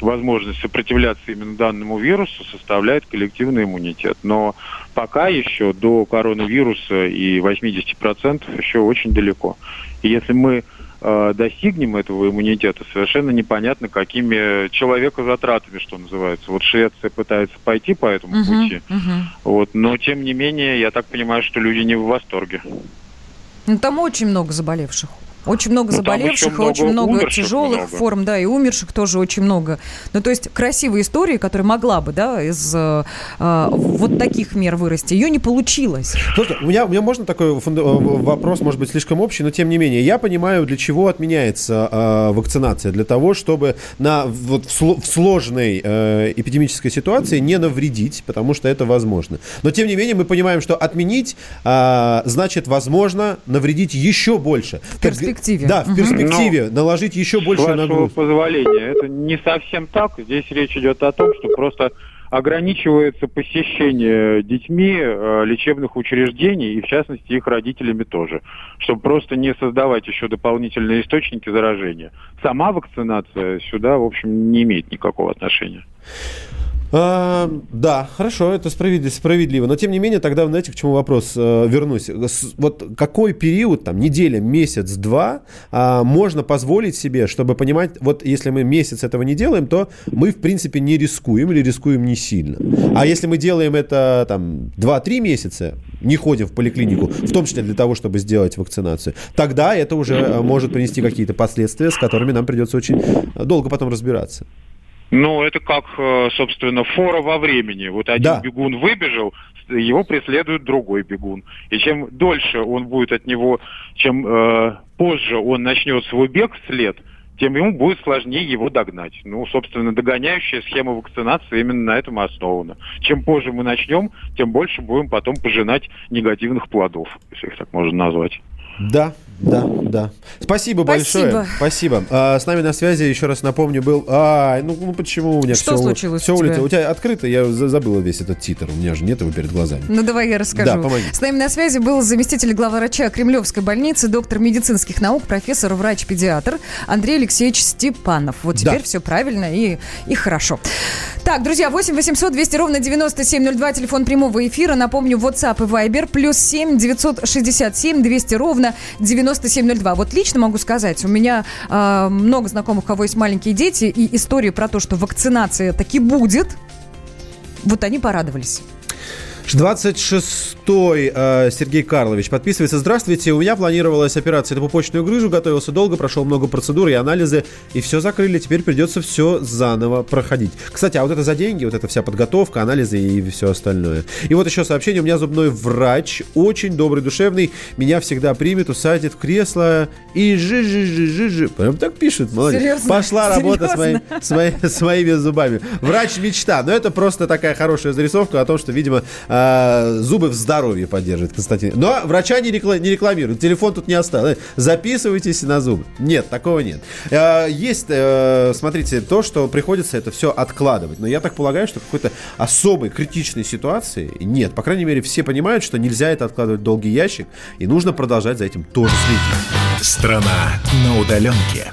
возможность сопротивляться именно данному вирусу составляет коллективный иммунитет. Но пока еще до коронавируса и 80% еще очень далеко. И если мы э, достигнем этого иммунитета, совершенно непонятно, какими человекозатратами, что называется. Вот Швеция пытается пойти по этому Мгм, пути, мгм. вот, но тем не менее, я так понимаю, что люди не в восторге. Ну, там очень много заболевших. Очень много Ну, заболевших, и много очень много умерших тяжелых много. форм, да, и умерших тоже очень много. Ну, то есть красивая история, которая могла бы, да, из э, э, вот таких мер вырасти, ее не получилось. Слушайте, у меня, у меня можно такой фунда- э, вопрос, может быть, слишком общий, но тем не менее. Я понимаю, для чего отменяется э, вакцинация. Для того, чтобы на, вот, в, сло- в сложной э, эпидемической ситуации не навредить, потому что это возможно. Но тем не менее мы понимаем, что отменить э, значит, возможно, навредить еще больше. В перспективе. Да, в перспективе наложить еще больше вашего нагрузку. позволения, это не совсем так. Здесь речь идет о том, что просто ограничивается посещение детьми э, лечебных учреждений, и в частности их родителями тоже, чтобы просто не создавать еще дополнительные источники заражения. Сама вакцинация сюда, в общем, не имеет никакого отношения. А, да, хорошо, это справедливо, справедливо. Но тем не менее, тогда, знаете, к чему вопрос э, вернусь. С- Вот какой период, там, неделя, месяц, два, а, можно позволить себе, чтобы понимать, вот если мы месяц этого не делаем, то мы, в принципе, не рискуем или рискуем не сильно. А если мы делаем это, там, 2-3 месяца, не ходим в поликлинику, в том числе для того, чтобы сделать вакцинацию, тогда это уже э, может принести какие-то последствия, с которыми нам придется очень э, долго потом разбираться. Ну, это как, э, собственно, фора во времени. Вот один Да. бегун выбежал, его преследует другой бегун. И чем дольше он будет от него, чем э, позже он начнет свой бег вслед, тем ему будет сложнее его догнать. Ну, собственно, догоняющая схема вакцинации именно на этом основана. Чем позже мы начнем, тем больше будем потом пожинать негативных плодов, если их так можно назвать. Да, да, да. Спасибо, большое. Спасибо. А, с нами на связи, еще раз напомню, был... Ай, ну, ну почему у меня Что все, случилось все у тебя? улетело? У тебя открыто, я за- забыла весь этот титр, у меня же нет его перед глазами. Ну, давай я расскажу. Да, помоги. С нами на связи был заместитель главврача Кремлевской больницы, доктор медицинских наук, профессор, врач-педиатр Андрей Алексеевич Степанов. Вот Да. теперь все правильно и, и хорошо. Так, друзья, 8 800 200 ровно 9702, телефон прямого эфира. Напомню, WhatsApp и Viber, плюс 7 967 200 ровно 9702. Вот лично могу сказать, у меня э, много знакомых, у кого есть маленькие дети, и истории про то, что вакцинация таки будет, вот они порадовались. 26-й э, Сергей Карлович подписывается. Здравствуйте, у меня планировалась операция на пупочную грыжу, готовился долго, прошел много процедур и анализы, и все закрыли. Теперь придется все заново проходить. Кстати, а вот это за деньги, вот эта вся подготовка, анализы и все остальное. И вот еще сообщение. У меня зубной врач, очень добрый, душевный, меня всегда примет, усадит в кресло и жи-жи-жи-жи-жи. Прям так пишет, молодец. Серьезно? Пошла работа с, моим- Серьезно? с мои- с моими зубами. Врач мечта. Но это просто такая хорошая зарисовка о том, что, видимо, э, зубы в здоровье поддерживает Константин. Но врача не, рекла- не рекламируют. Телефон тут не оставил. Записывайтесь на зубы. Нет, такого нет. Э, есть, э, смотрите, то, что приходится это все откладывать. Но я так полагаю, что какой-то особой критичной ситуации нет. По крайней мере, все понимают, что нельзя это откладывать в долгий ящик. И нужно продолжать за этим тоже следить. Страна на удаленке.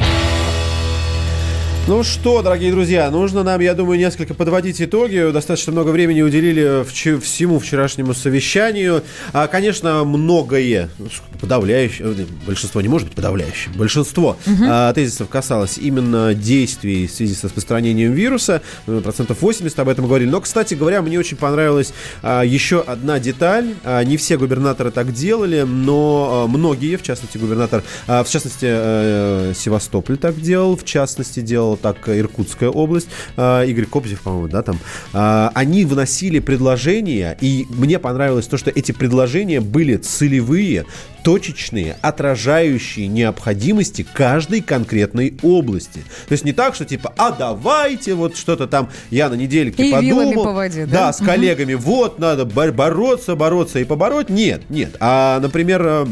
Ну что, дорогие друзья, нужно нам, я думаю, несколько подводить итоги. Достаточно много времени уделили всему вчерашнему совещанию. А, конечно, многое, ну, подавляющее, э, большинство не может быть подавляющим, большинство а, тезисов касалось именно действий в связи с распространением вируса. Ну, Процентов 80 об этом говорили. Но, кстати говоря, мне очень понравилась а, еще одна деталь. А, не все губернаторы так делали, но а, многие, в частности, губернатор, а, в частности, э, Севастополь так делал, в частности, делала так Иркутская область, а, Игорь Кобзев, по-моему, да, там. А, Они вносили предложения, и мне понравилось то, что эти предложения были целевые, точечные, отражающие необходимости каждой конкретной области. То есть не так, что типа, а давайте вот что-то там я на недельке И подумал. по воде, да? Да, с коллегами, вот надо бор- бороться, бороться и побороть. Нет, нет. А, например, э, э,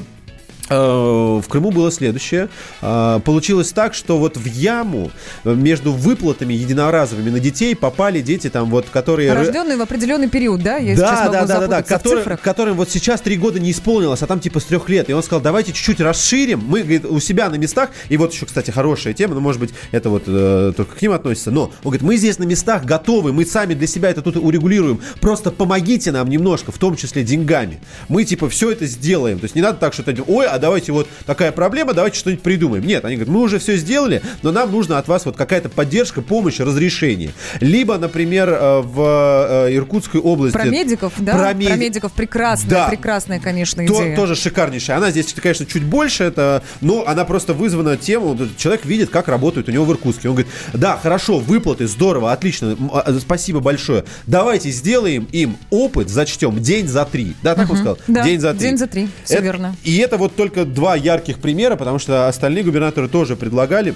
в Крыму было следующее. А, Получилось так, что вот в яму между выплатами единоразовыми на детей попали дети там вот, которые... Рожденные в определенный период, да? Я Да, да, да, да, да, который- которым вот сейчас три года не исполнилось, а там типа с трех лет. И он сказал, давайте чуть-чуть расширим. Мы, говорит, у себя на местах, и вот еще, кстати, хорошая тема, но, может быть, это вот э, только к ним относится, но он говорит, мы здесь на местах готовы, мы сами для себя это тут урегулируем. Просто помогите нам немножко, в том числе деньгами. Мы типа все это сделаем. То есть не надо так, что то ой, а давайте вот такая проблема, давайте что-нибудь придумаем. Нет, они говорят, мы уже все сделали, но нам нужно от вас вот какая-то поддержка, помощь, разрешение. Либо, например, э, в э, Иркутской области... Про медиков, да? Про Про, меди- медиков прекрасная, Да. прекрасная, конечно, То- идея. тоже шикарнейшая. Она здесь, конечно, чуть больше, это, но она просто вызвана тем, человек видит, как работает у него в Иркутске. Он говорит, да, хорошо, выплаты, здорово, отлично, а, спасибо большое. Давайте сделаем им опыт, зачтем день за три. Да, так он Мгм. сказал? Да, день за три. день за три, все Это- верно. И это вот только два ярких примера, потому что остальные губернаторы тоже предлагали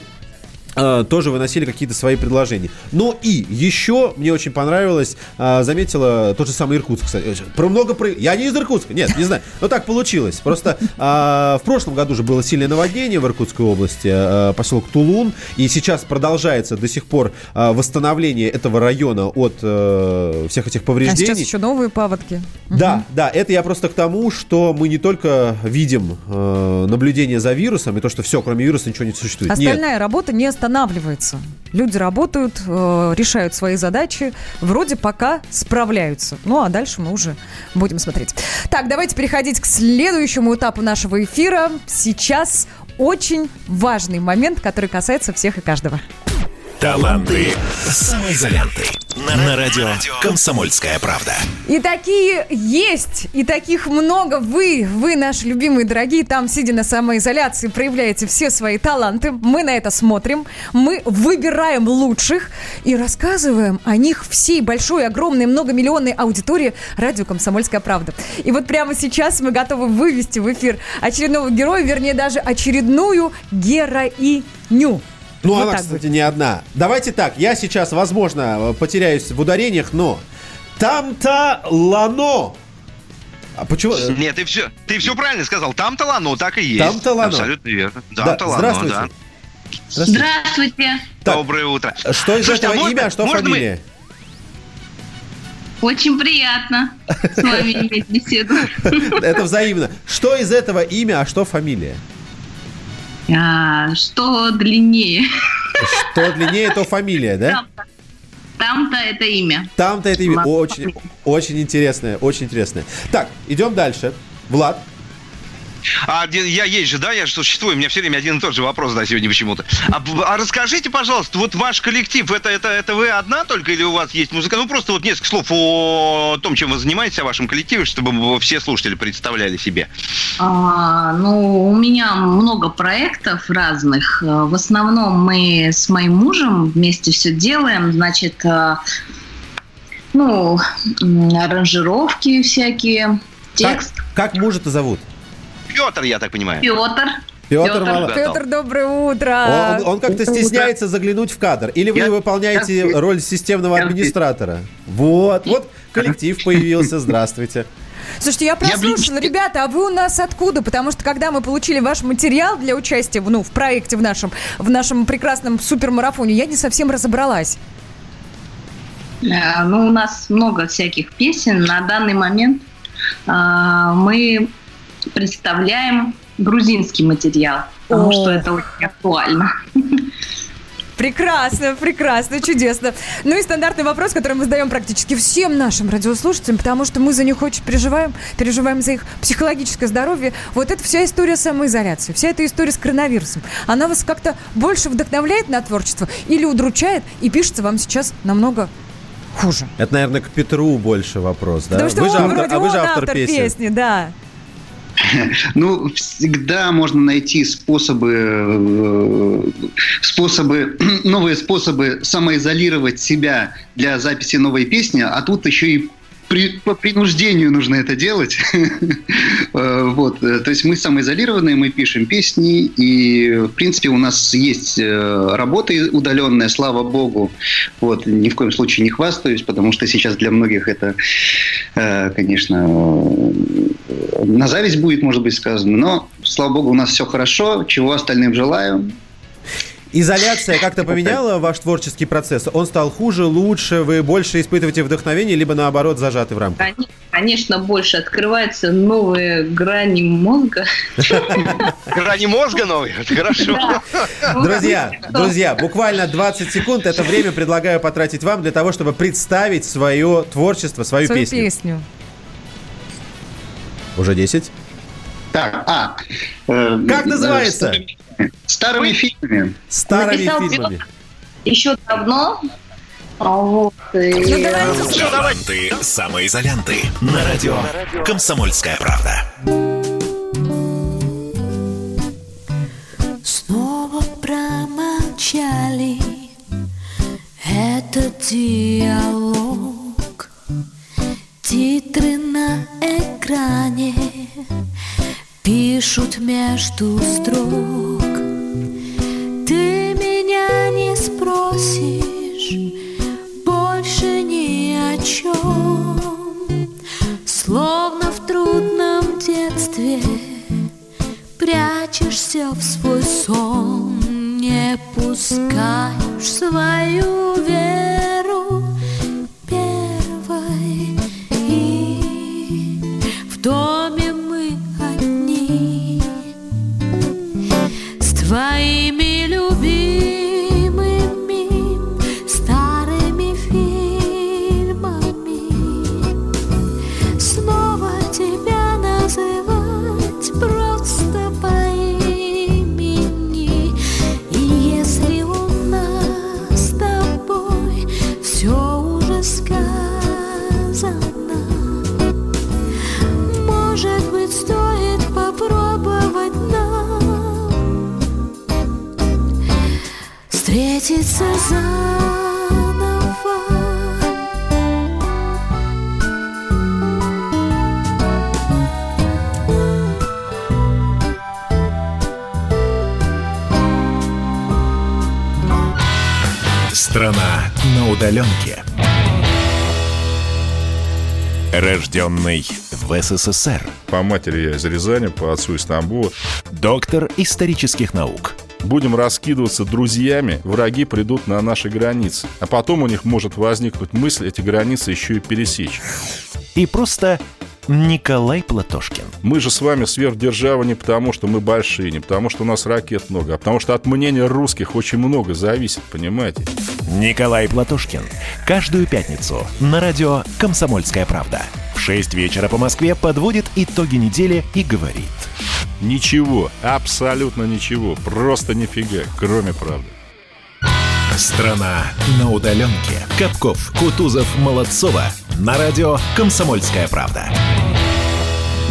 тоже выносили какие-то свои предложения. Но и еще мне очень понравилось, э, заметила тот же самый Иркутск, кстати. Про много про... Я не из Иркутска, нет, не знаю. Но так получилось. Просто э, в прошлом году же было сильное наводнение в Иркутской области, э, поселок Тулун, и сейчас продолжается до сих пор э, восстановление этого района от э, всех этих А повреждений. сейчас еще новые паводки. Да, да, это я просто к тому, что мы не только видим э, наблюдение за вирусом и то, что все, кроме вируса ничего не существует. Нет. Остальная работа не останавливается. Люди работают, э, решают свои задачи, вроде пока справляются. Ну, а дальше мы уже будем смотреть. Так, давайте переходить к следующему этапу нашего эфира. Сейчас очень важный момент, который касается всех и каждого. Таланты самоизоляции. На радио «Комсомольская правда». И такие есть, и таких много. Вы, вы, наши любимые дорогие, там, сидя на самоизоляции, проявляете все свои таланты. Мы на это смотрим, мы выбираем лучших и рассказываем о них всей большой, огромной, многомиллионной аудитории радио «Комсомольская правда». И вот прямо сейчас мы готовы вывести в эфир очередного героя, вернее, даже очередную героиню. Ну, Вот она, так кстати, не одна. Давайте так, я сейчас, возможно, потеряюсь в ударениях, но там-то лано. А почему? Нет, ты все, ты все правильно сказал. Там-то лано, так и есть. Там-то лано. Абсолютно верно. Да, Там-то лано, здравствуйте. да. Здравствуйте. Доброе утро. Что из Слушайте, а этого можно- имя, а что можно мы- фамилия? Очень приятно с вами иметь беседу. Это взаимно. Что из этого имя, а что фамилия? А, Что длиннее? Что длиннее, то фамилия, да? Там-то это имя. Там-то это имя очень, очень интересное, очень интересное. Так, идем дальше. Влад. А я есть же, да, я же существую, у меня все время один и тот же вопрос, да, сегодня почему-то. А, а расскажите, пожалуйста, вот ваш коллектив, это, это, это вы одна только или у вас есть музыка? Ну, просто вот несколько слов о том, чем вы занимаетесь, о вашем коллективе, чтобы все слушатели представляли себе. А, ну, у меня много проектов разных. Э, В основном мы с моим мужем вместе все делаем. Значит, э, ну, аранжировки всякие, текст. Как, как мужа-то зовут? Петр, я так понимаю. Петр. Петр, Мало- Петр, доброе утро. Он, он как-то стесняется заглянуть в кадр. Или вы выполняете роль системного администратора? Вот, вот коллектив появился. Здравствуйте. Слушайте, я прослушала, ребята, а вы у нас откуда? Потому что когда мы получили ваш материал для участия в, ну, в проекте в нашем, в нашем прекрасном супермарафоне, я не совсем разобралась. Э, Ну, у нас много всяких песен. На данный момент а, мы представляем грузинский материал, потому О. что это очень актуально. Прекрасно, прекрасно, чудесно. Ну и стандартный вопрос, который мы задаем практически всем нашим радиослушателям, потому что мы за них очень переживаем, переживаем за их психологическое здоровье. Вот это вся история самоизоляции, вся эта история с коронавирусом. Она вас как-то больше вдохновляет на творчество или удручает и пишется вам сейчас намного хуже? Это, наверное, к Петру больше вопрос, да? Потому что вы же автор, вроде а вы же он автор, песни. песни, да. Ну, всегда можно найти способы, э, способы, новые способы самоизолировать себя для записи новой песни, а тут еще и при- по принуждению нужно это делать. Э, Вот, э, то есть мы самоизолированные, мы пишем песни, и, в принципе, у нас есть работа удаленная, слава богу. Вот, ни в коем случае не хвастаюсь, потому что сейчас для многих это, конечно, на зависть будет, может быть, сказано. Но, слава богу, у нас все хорошо, чего остальным желаю. Изоляция как-то поменяла ваш творческий процесс? Он стал хуже, лучше, вы больше испытываете вдохновение, либо наоборот зажаты в рамках? Кон- Конечно, больше открываются новые грани мозга. Грани мозга новые, это хорошо. Друзья, друзья, буквально 20 секунд это время предлагаю потратить вам для того, чтобы представить свое творчество, свою, Свою песню. Уже 10? Так, а. э, Как э, называется? Старыми фильмами. Старыми Написал фильмами. Еще давно. А Вот, и- Таланты самоизолянты. На радио «Комсомольская правда». Снова промолчали этот диалог Титры на экране пишут между строк. Ты меня не спросишь больше ни о чем Словно в трудном детстве Прячешься в свой сон. Не пускаешь свою веру твоими любимыми встретиться заново. Страна на удаленке. Рожденный в СССР. По матери я из Рязани, по отцу из Тамбова. Доктор исторических наук. Будем раскидываться друзьями, враги придут на наши границы. А потом у них может возникнуть мысль эти границы еще и пересечь. И просто Николай Платошкин. Мы же с вами сверхдержава не потому, что мы большие, не потому, что у нас ракет много, а потому что от мнения русских очень много зависит, понимаете? Николай Платошкин. Каждую пятницу на радио «Комсомольская правда». В 6 вечера по Москве подводит итоги недели и говорит. Ничего, абсолютно ничего, просто нифига, кроме правды. Страна на удаленке. Капков, Кутузов, Молодцова. На радио «Комсомольская правда».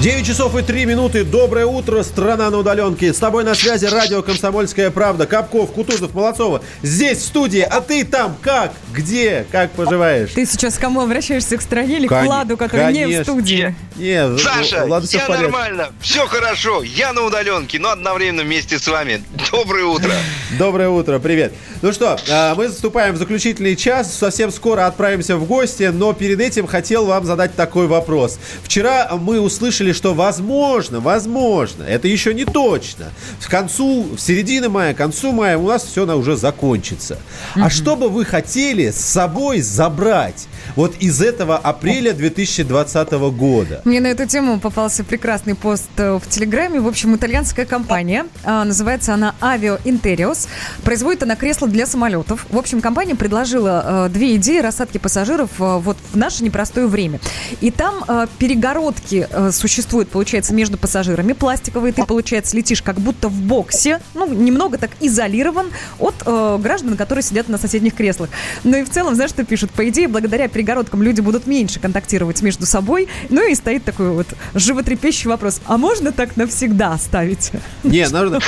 9 часов и 3 минуты. Доброе утро, страна на удаленке. С тобой на связи радио «Комсомольская правда». Капков, Кутузов, Молодцова. Здесь, в студии. А ты там как? Где? Как поживаешь? Ты сейчас к кому обращаешься? К стране или к Кон- Владу, который не в конечно. студии? Не, Саша, ладно, всё в я порядке. нормально, все хорошо, я на удаленке, но одновременно вместе с вами. Доброе утро. Доброе утро, привет. Ну что, а, мы заступаем в заключительный час, совсем скоро отправимся в гости, но перед этим хотел вам задать такой вопрос. Вчера мы услышали, что возможно, возможно, это еще не точно, в концу, в середине мая, к концу мая у нас все уже закончится. А что бы вы хотели с собой забрать вот из этого апреля 2020 года? Мне на эту тему попался прекрасный пост э, в Телеграме. В общем, итальянская компания, а, называется она Avio Interios, производит она кресла для самолетов. В общем, компания предложила э, две идеи рассадки пассажиров э, вот в наше непростое время. И там перегородки существуют, получается, между пассажирами. Пластиковые, ты, получается, летишь как будто в боксе, ну, немного так изолирован от граждан, которые сидят на соседних креслах. Ну и в целом, знаешь, что пишут? По идее, благодаря перегородкам люди будут меньше контактировать между собой. Ну и стоит такой вот животрепещущий вопрос. А можно так навсегда оставить? Не, нужно...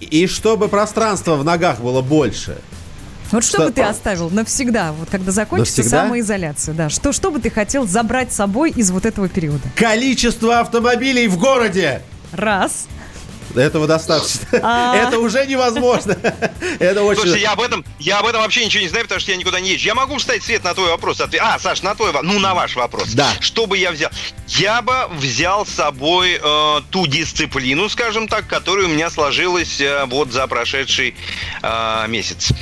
И чтобы пространство в ногах было больше. Вот что, Что- бы ты оставил навсегда, вот когда закончится Навсегда? самоизоляция, да? Что, что бы ты хотел забрать с собой из вот этого периода? Количество автомобилей в городе! Раз. Этого достаточно. А. Это уже невозможно. Это очень... Слушайте, я об этом, я об этом вообще ничего не знаю, потому что я никуда не езжу. Я могу встать свет на твой вопрос. А, Саш, на твой, во- ну на ваш вопрос. Да. Что бы я взял? Я бы взял с собой э, ту дисциплину, скажем так, которая у меня сложилась э, вот за прошедший э, месяц.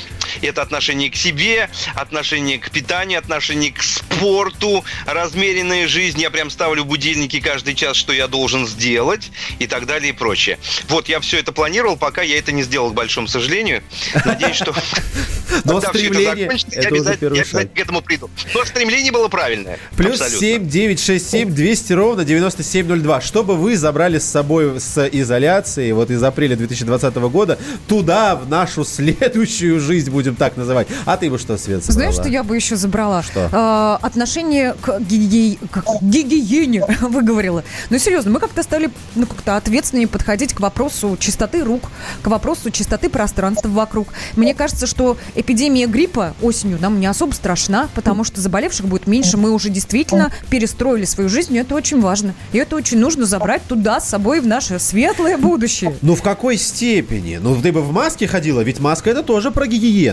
Это отношение к себе, отношение к питанию, отношение к спорту, размеренная жизнь. Я прям ставлю будильники каждый час, что я должен сделать и так далее и прочее. Вот я все это планировал, пока я это не сделал, к большому сожалению. Надеюсь, что Но стремление это я обязательно, к этому приду. Но стремление было правильное. Плюс Абсолютно. 7 9 6 7 200 ровно 9702. Что бы вы забрали с собой с изоляции вот из апреля 2020 года туда, в нашу следующую жизнь, будем так называть. А ты бы что, Свет, собрала? Знаешь, что я бы еще забрала? Что? Э, отношение к гиги- к гигиене, выговорила. Ну, серьезно, мы как-то стали ну, как-то ответственнее подходить к вопросу чистоты рук, к вопросу чистоты пространства вокруг. Мне кажется, что эпидемия гриппа осенью нам не особо страшна, потому что заболевших будет меньше. Мы уже действительно перестроили свою жизнь, и это очень важно. И это очень нужно забрать туда с собой в наше светлое будущее. Ну в какой степени? Ну ты бы в маске ходила, ведь маска это тоже про гигиену.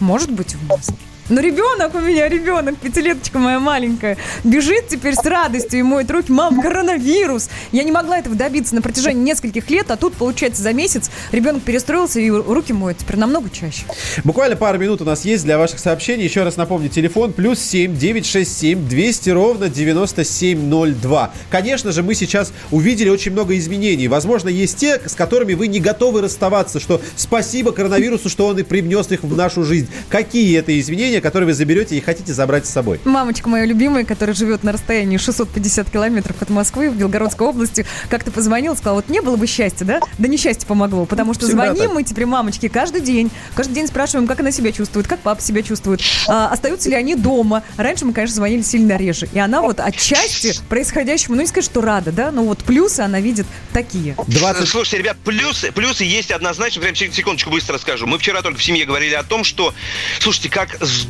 Может быть, в маске. Но ребенок у меня, ребенок, пятилеточка моя маленькая, бежит теперь с радостью и моет руки. Мам, коронавирус! Я не могла этого добиться на протяжении нескольких лет, а тут, получается, за месяц ребенок перестроился и руки моет теперь намного чаще. Буквально пару минут у нас есть для ваших сообщений. Еще раз напомню, телефон плюс 7 967 200 ровно 9702. Конечно же, мы сейчас увидели очень много изменений. Возможно, есть те, с которыми вы не готовы расставаться, что спасибо коронавирусу, что он и привнес их в нашу жизнь. Какие это изменения, автомобиле, который вы заберете и хотите забрать с собой? Мамочка моя любимая, которая живет на расстоянии 650 километров от Москвы в Белгородской области, как-то позвонила, сказала, вот не было бы счастья, да? Да несчастье помогло, потому что Всегда звоним так. мы теперь мамочке каждый день. Каждый день спрашиваем, как она себя чувствует, как папа себя чувствует, а, остаются ли они дома. Раньше мы, конечно, звонили сильно реже. И она вот отчасти происходящему, ну не сказать, что рада, да, но вот плюсы она видит такие. Слушайте, ребят, плюсы, плюсы есть однозначно. Прям сек- секундочку быстро скажу. Мы вчера только в семье говорили о том, что, слушайте, как здорово,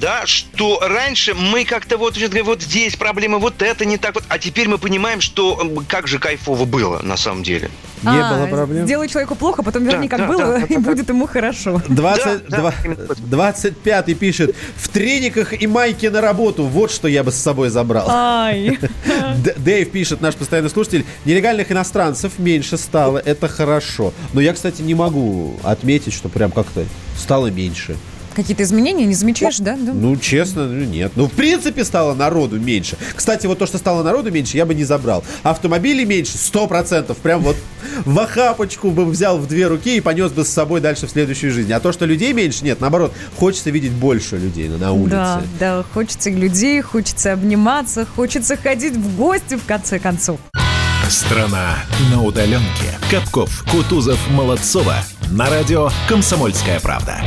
да, что раньше мы как-то вот, вот здесь проблемы, вот это не так вот, а теперь мы понимаем, что как же кайфово было на самом деле. А, Сделай человеку плохо, потом верни, Да, как да, было, да, да, и будет ему хорошо. 20, два- 25 пишет, в трениках и майке на работу, вот что я бы с собой забрал. Ай. Д- Дэйв пишет, наш постоянный слушатель, нелегальных иностранцев меньше стало, это хорошо. Но я, кстати, не могу отметить, что прям как-то стало меньше. Какие-то изменения не замечаешь, да? Да. Ну, честно, ну, нет. Ну, в принципе, стало народу меньше. Кстати, вот то, что стало народу меньше, я бы не забрал. Автомобилей меньше, сто процентов. Прям вот в охапочку бы взял в две руки и понес бы с собой дальше в следующую жизнь. А то, что людей меньше, нет, наоборот, хочется видеть больше людей на, на улице. Да, да, хочется людей, хочется обниматься, хочется ходить в гости в конце концов. Страна на удаленке. Капков, Кутузов, Молодцова. На радио «Комсомольская правда».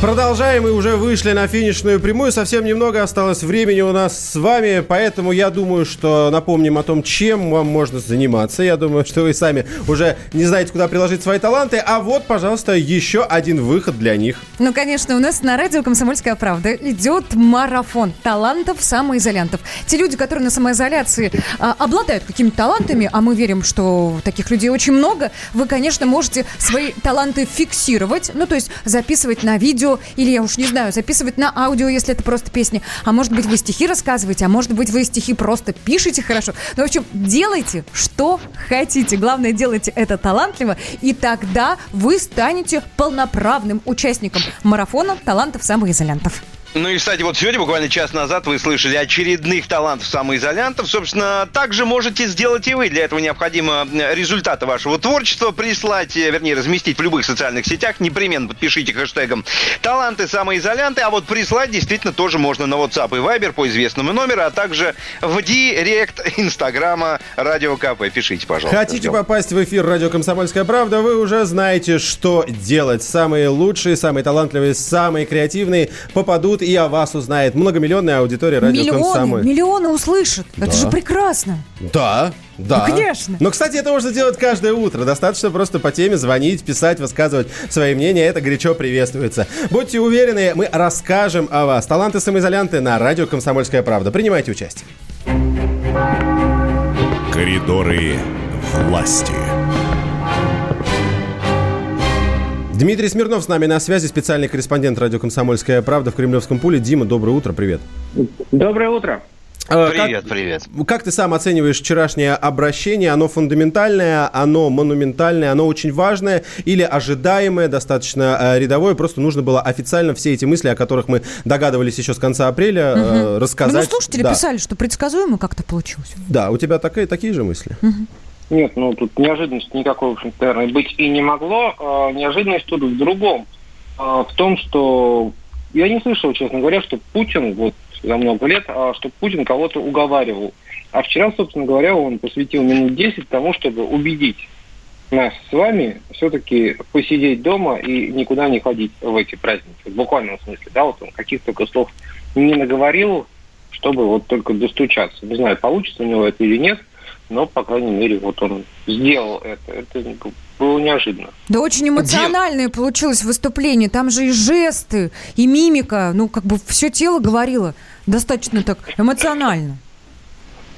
Продолжаем и уже вышли на финишную прямую. Совсем немного осталось времени у нас с вами, поэтому я думаю, что напомним о том, чем вам можно заниматься. Я думаю, что вы сами уже не знаете, куда приложить свои таланты. А вот, пожалуйста, еще один выход для них. Ну, конечно, у нас на радио «Комсомольская правда» идет марафон талантов самоизолянтов. Те люди, которые на самоизоляции а, обладают какими-то талантами, а мы верим, что таких людей очень много, вы, конечно, можете свои таланты фиксировать, ну, то есть записывать на видео или, я уж не знаю, записывать на аудио, если это просто песни. А может быть, вы стихи рассказываете, а может быть, вы стихи просто пишете хорошо. Ну, в общем, делайте, что хотите. Главное, делайте это талантливо, и тогда вы станете полноправным участником марафона талантов самоизолянтов. Ну и, кстати, вот сегодня, буквально час назад, вы слышали очередных талантов самоизолянтов. Собственно, так же можете сделать и вы. Для этого необходимо результаты вашего творчества прислать, э, вернее, разместить в любых социальных сетях. Непременно подпишите хэштегом «Таланты самоизолянты». А вот прислать действительно тоже можно на WhatsApp и Viber по известному номеру, а также в директ Инстаграма Радио КП. Пишите, пожалуйста. Хотите Ждем. попасть в эфир радио «Комсомольская правда», вы уже знаете, что делать. Самые лучшие, самые талантливые, самые креативные попадут и о вас узнает многомиллионная аудитория радио миллионы, «Комсомоль». миллионы услышат. Это Да. же прекрасно. Да, да. Ну, конечно. Но, кстати, это можно делать каждое утро. Достаточно просто по теме звонить, писать, высказывать свои мнения. Это горячо приветствуется. Будьте уверены, мы расскажем о вас. Таланты самоизолянты на радио «Комсомольская правда». Принимайте участие. Коридоры власти. Дмитрий Смирнов с нами на связи, специальный корреспондент радио «Комсомольская правда» в Кремлевском пуле. Дима, доброе утро, привет. Доброе утро. А, Привет, как- привет. Как ты сам оцениваешь вчерашнее обращение? Оно фундаментальное, оно монументальное, оно очень важное или ожидаемое, достаточно э, рядовое? Просто нужно было официально все эти мысли, о которых мы догадывались еще с конца апреля, э, Ну, рассказать. слушатели Да. писали, что предсказуемо как-то получилось. Да, у тебя такие, такие же мысли? Нет, ну тут неожиданности никакой, в общем наверное, быть и не могло. А, неожиданность тут в другом. А, в том, что я не слышал, честно говоря, что Путин вот за много лет, а, что Путин кого-то уговаривал. А вчера, собственно говоря, он посвятил минут 10 тому, чтобы убедить нас с вами все-таки посидеть дома и никуда не ходить в эти праздники. В буквальном смысле, да, вот он каких только слов не наговорил, чтобы вот только достучаться. Не знаю, получится у него это или нет, но, по крайней мере, вот он сделал это. Это было неожиданно. Да очень эмоциональное получилось выступление. Там же и жесты, и мимика. Ну, как бы все тело говорило достаточно так эмоционально.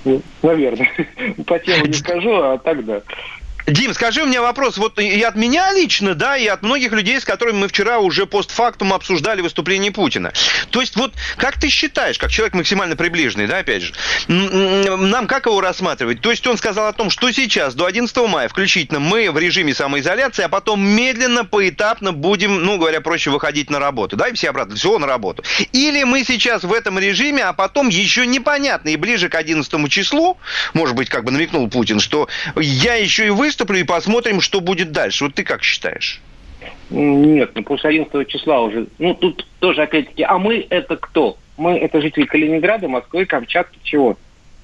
Ну, наверное. По телу не скажу, а так да. Дим, скажи меня вопрос, вот и от меня лично, да, и от многих людей, с которыми мы вчера уже постфактум обсуждали выступление Путина. То есть вот как ты считаешь, как человек максимально приближенный, да, опять же, нам как его рассматривать? То есть он сказал о том, что сейчас, до 11 мая включительно, мы в режиме самоизоляции, а потом медленно, поэтапно будем, ну, говоря проще, выходить на работу, да, и все обратно, все на работу. Или мы сейчас в этом режиме, а потом еще непонятно, и ближе к 11 числу, может быть, как бы намекнул Путин, что я еще и выступлю, и посмотрим, что будет дальше. Вот ты как считаешь? Нет, ну после 11 числа уже. Ну, тут тоже опять-таки, а мы это кто? Мы это жители Калининграда, Москвы, Камчатки, чего?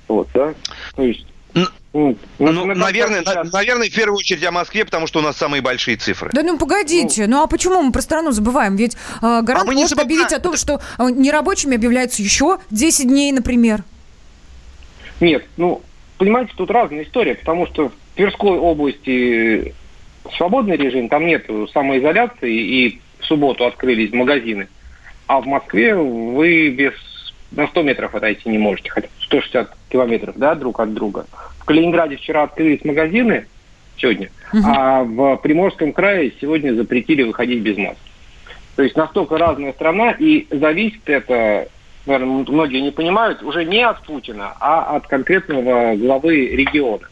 Вот, да? То есть... Ну, наверное, на- наверное, в первую очередь о Москве, потому что у нас самые большие цифры. Да ну погодите, ну, а почему мы про страну забываем? Ведь э, гарант мы не может объявить о том, что э, нерабочими объявляются еще 10 дней, например. Нет, ну, понимаете, тут разная история, потому что в Тверской области свободный режим, там нет самоизоляции, и в субботу открылись магазины. А в Москве вы без на 100 метров отойти не можете, хотя 160 километров, да, друг от друга. В Калининграде вчера открылись магазины, сегодня, а в Приморском крае сегодня запретили выходить без маски. То есть настолько разная страна, и зависит это, наверное, многие не понимают, уже не от Путина, а от конкретного главы региона.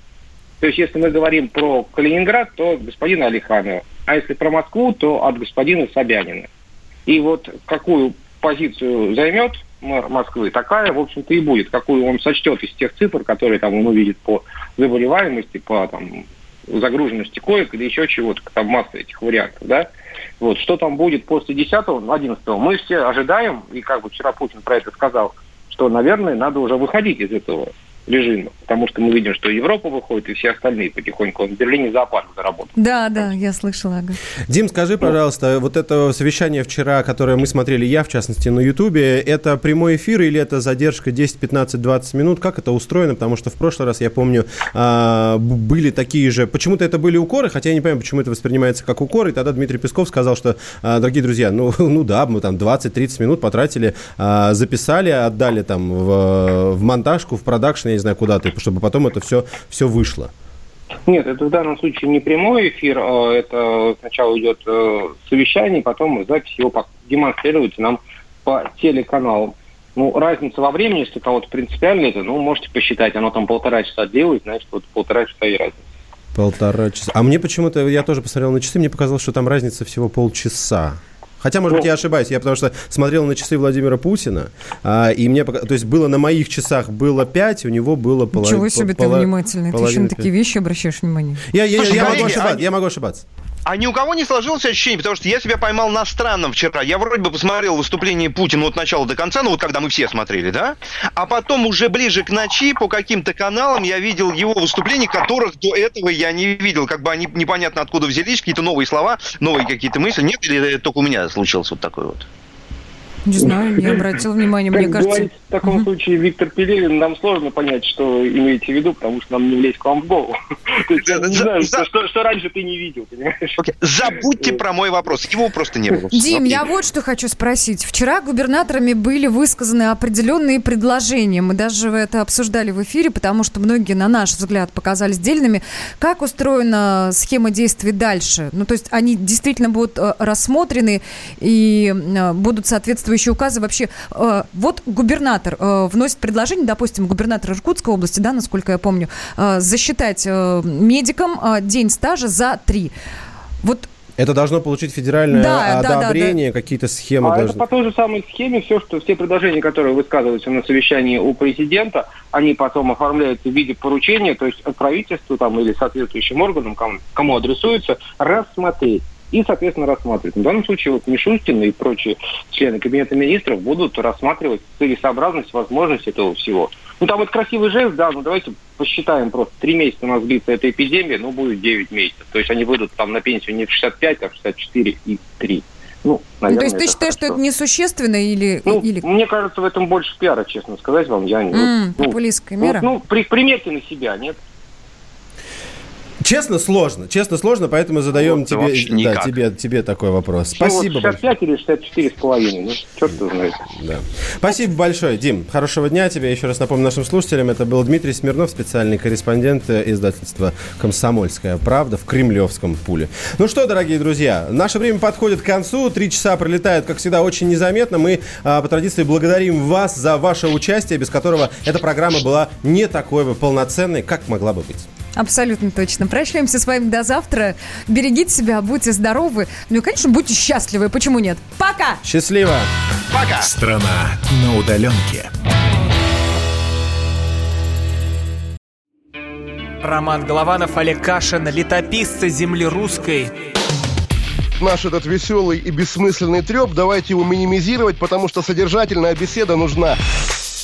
То есть если мы говорим про Калининград, то господина Алиханова, а если про Москву, то от господина Собянина. И вот какую позицию займет мэр Москвы, такая, в общем-то, и будет, какую он сочтет из тех цифр, которые там он увидит по заболеваемости, по там, загруженности коек или еще чего-то, там масса этих вариантов, да. Вот, что там будет после 10-го, 11 мы все ожидаем, и как бы вчера Путин про это сказал, что, наверное, надо уже выходить из этого режима, потому что мы видим, что Европа выходит, и все остальные потихоньку. В Берлине зоопарк заработал. Да, да, я слышала. ага. Дим, скажи, пожалуйста, вот это совещание вчера, которое мы смотрели, я, в частности, на Ютубе, это прямой эфир или это задержка 10, 15, 20 минут? Как это устроено? Потому что в прошлый раз, я помню, а, были такие же... Почему-то это были укоры, хотя я не понимаю, почему это воспринимается как укор. И тогда Дмитрий Песков сказал, что, а, дорогие друзья, ну, ну да, мы там 20-30 минут потратили, а, записали, отдали там в, в монтажку, в продакшн, не знаю, куда-то, чтобы потом это все, все вышло. Нет, это в данном случае не прямой эфир, а это сначала идет э, совещание, потом запись его демонстрируется нам по телеканалам. Ну, разница во времени, если кого-то принципиально это, ну, можете посчитать, оно там полтора часа делает, значит, вот полтора часа и разница. Полтора часа. А мне почему-то, я тоже посмотрел на часы, мне показалось, что там разница всего полчаса. Хотя, может быть, я ошибаюсь. Я потому что смотрел на часы Владимира Путина, а, и мне, пока- то есть было на моих часах было 5, у него было половина. Ничего себе ты внимательный. Ты еще на такие вещи обращаешь внимание. Я, я- Слушай, я могу ошибаться, я могу ошибаться. А ни у кого не сложилось ощущение, потому что я себя поймал на странном вчера. Я вроде бы посмотрел выступление Путина от начала до конца, ну вот когда мы все смотрели, да? А потом уже ближе к ночи по каким-то каналам я видел его выступления, которых до этого я не видел. Как бы они непонятно откуда взялись, какие-то новые слова, новые какие-то мысли. Нет, или только у меня случилось вот такое вот? Не знаю, не обратил внимания. Мне кажется, говорит в таком случае Виктор Пелевин, нам сложно понять, что имеете в виду, потому что нам не влезть к вам в голову. То есть я не знаю, что- раньше ты не видел, понимаешь? Забудьте про мой вопрос. Его просто не было. Дим, я вот что хочу спросить. Вчера губернаторами были высказаны определенные предложения. Мы даже это обсуждали в эфире, потому что многие, на наш взгляд, показались дельными. Как устроена схема действий дальше? Ну, то есть они действительно будут э, рассмотрены и э, будут соответствующие указы вообще. э, вот губернатор э, вносит предложение, допустим, губернатор Иркутской области, да, насколько я помню, э, засчитать медикам день стажа за три. Вот Это должно получить федеральное Да, да, да, одобрение, какие-то схемы А это должны... по той же самой схеме все, что все предложения, которые высказываются на совещании у президента, они потом оформляются в виде поручения, то есть правительству там или соответствующим органам, кому, кому адресуются, рассмотреть. И, соответственно, рассматривать. В данном случае вот Мишустин и прочие члены Кабинета министров будут рассматривать целесообразность, возможность этого всего. Ну, там вот красивый жест, да, ну давайте посчитаем просто. Три месяца у нас длится эта эпидемия, ну, будет 9 месяцев. То есть они выйдут там на пенсию не в 65, а в 64 и 3. Ну, Ну, наверное, то есть ты считаешь, что хорошо. это несущественно или... Ну, или... мне кажется, в этом больше пиара, честно сказать вам. Я не... М, ну, популистская ну, мера. Ну, при- примерьте на себя, нет? Честно, сложно. Честно, сложно, поэтому задаем Вот, тебе, да, тебе, тебе такой вопрос. Вот Спасибо большое. 65 или 64 с половиной, ну, черт его знает. Да. Спасибо большое, Дим. Хорошего дня тебе. Еще раз напомню нашим слушателям, это был Дмитрий Смирнов, специальный корреспондент издательства «Комсомольская правда» в Кремлевском пуле. Ну что, дорогие друзья, наше время подходит к концу. Три часа пролетают, как всегда, очень незаметно. Мы а, по традиции благодарим вас за ваше участие, без которого эта программа была не такой бы полноценной, как могла бы быть. Абсолютно точно. Прощаемся с вами до завтра. Берегите себя, будьте здоровы. Ну и, конечно, будьте счастливы. Почему нет? Пока! Счастливо! Пока! Страна на удаленке. Роман Голованов, Олег Кашин, летописцы земли русской. наш этот веселый и бессмысленный треп, давайте его минимизировать, потому что содержательная беседа нужна.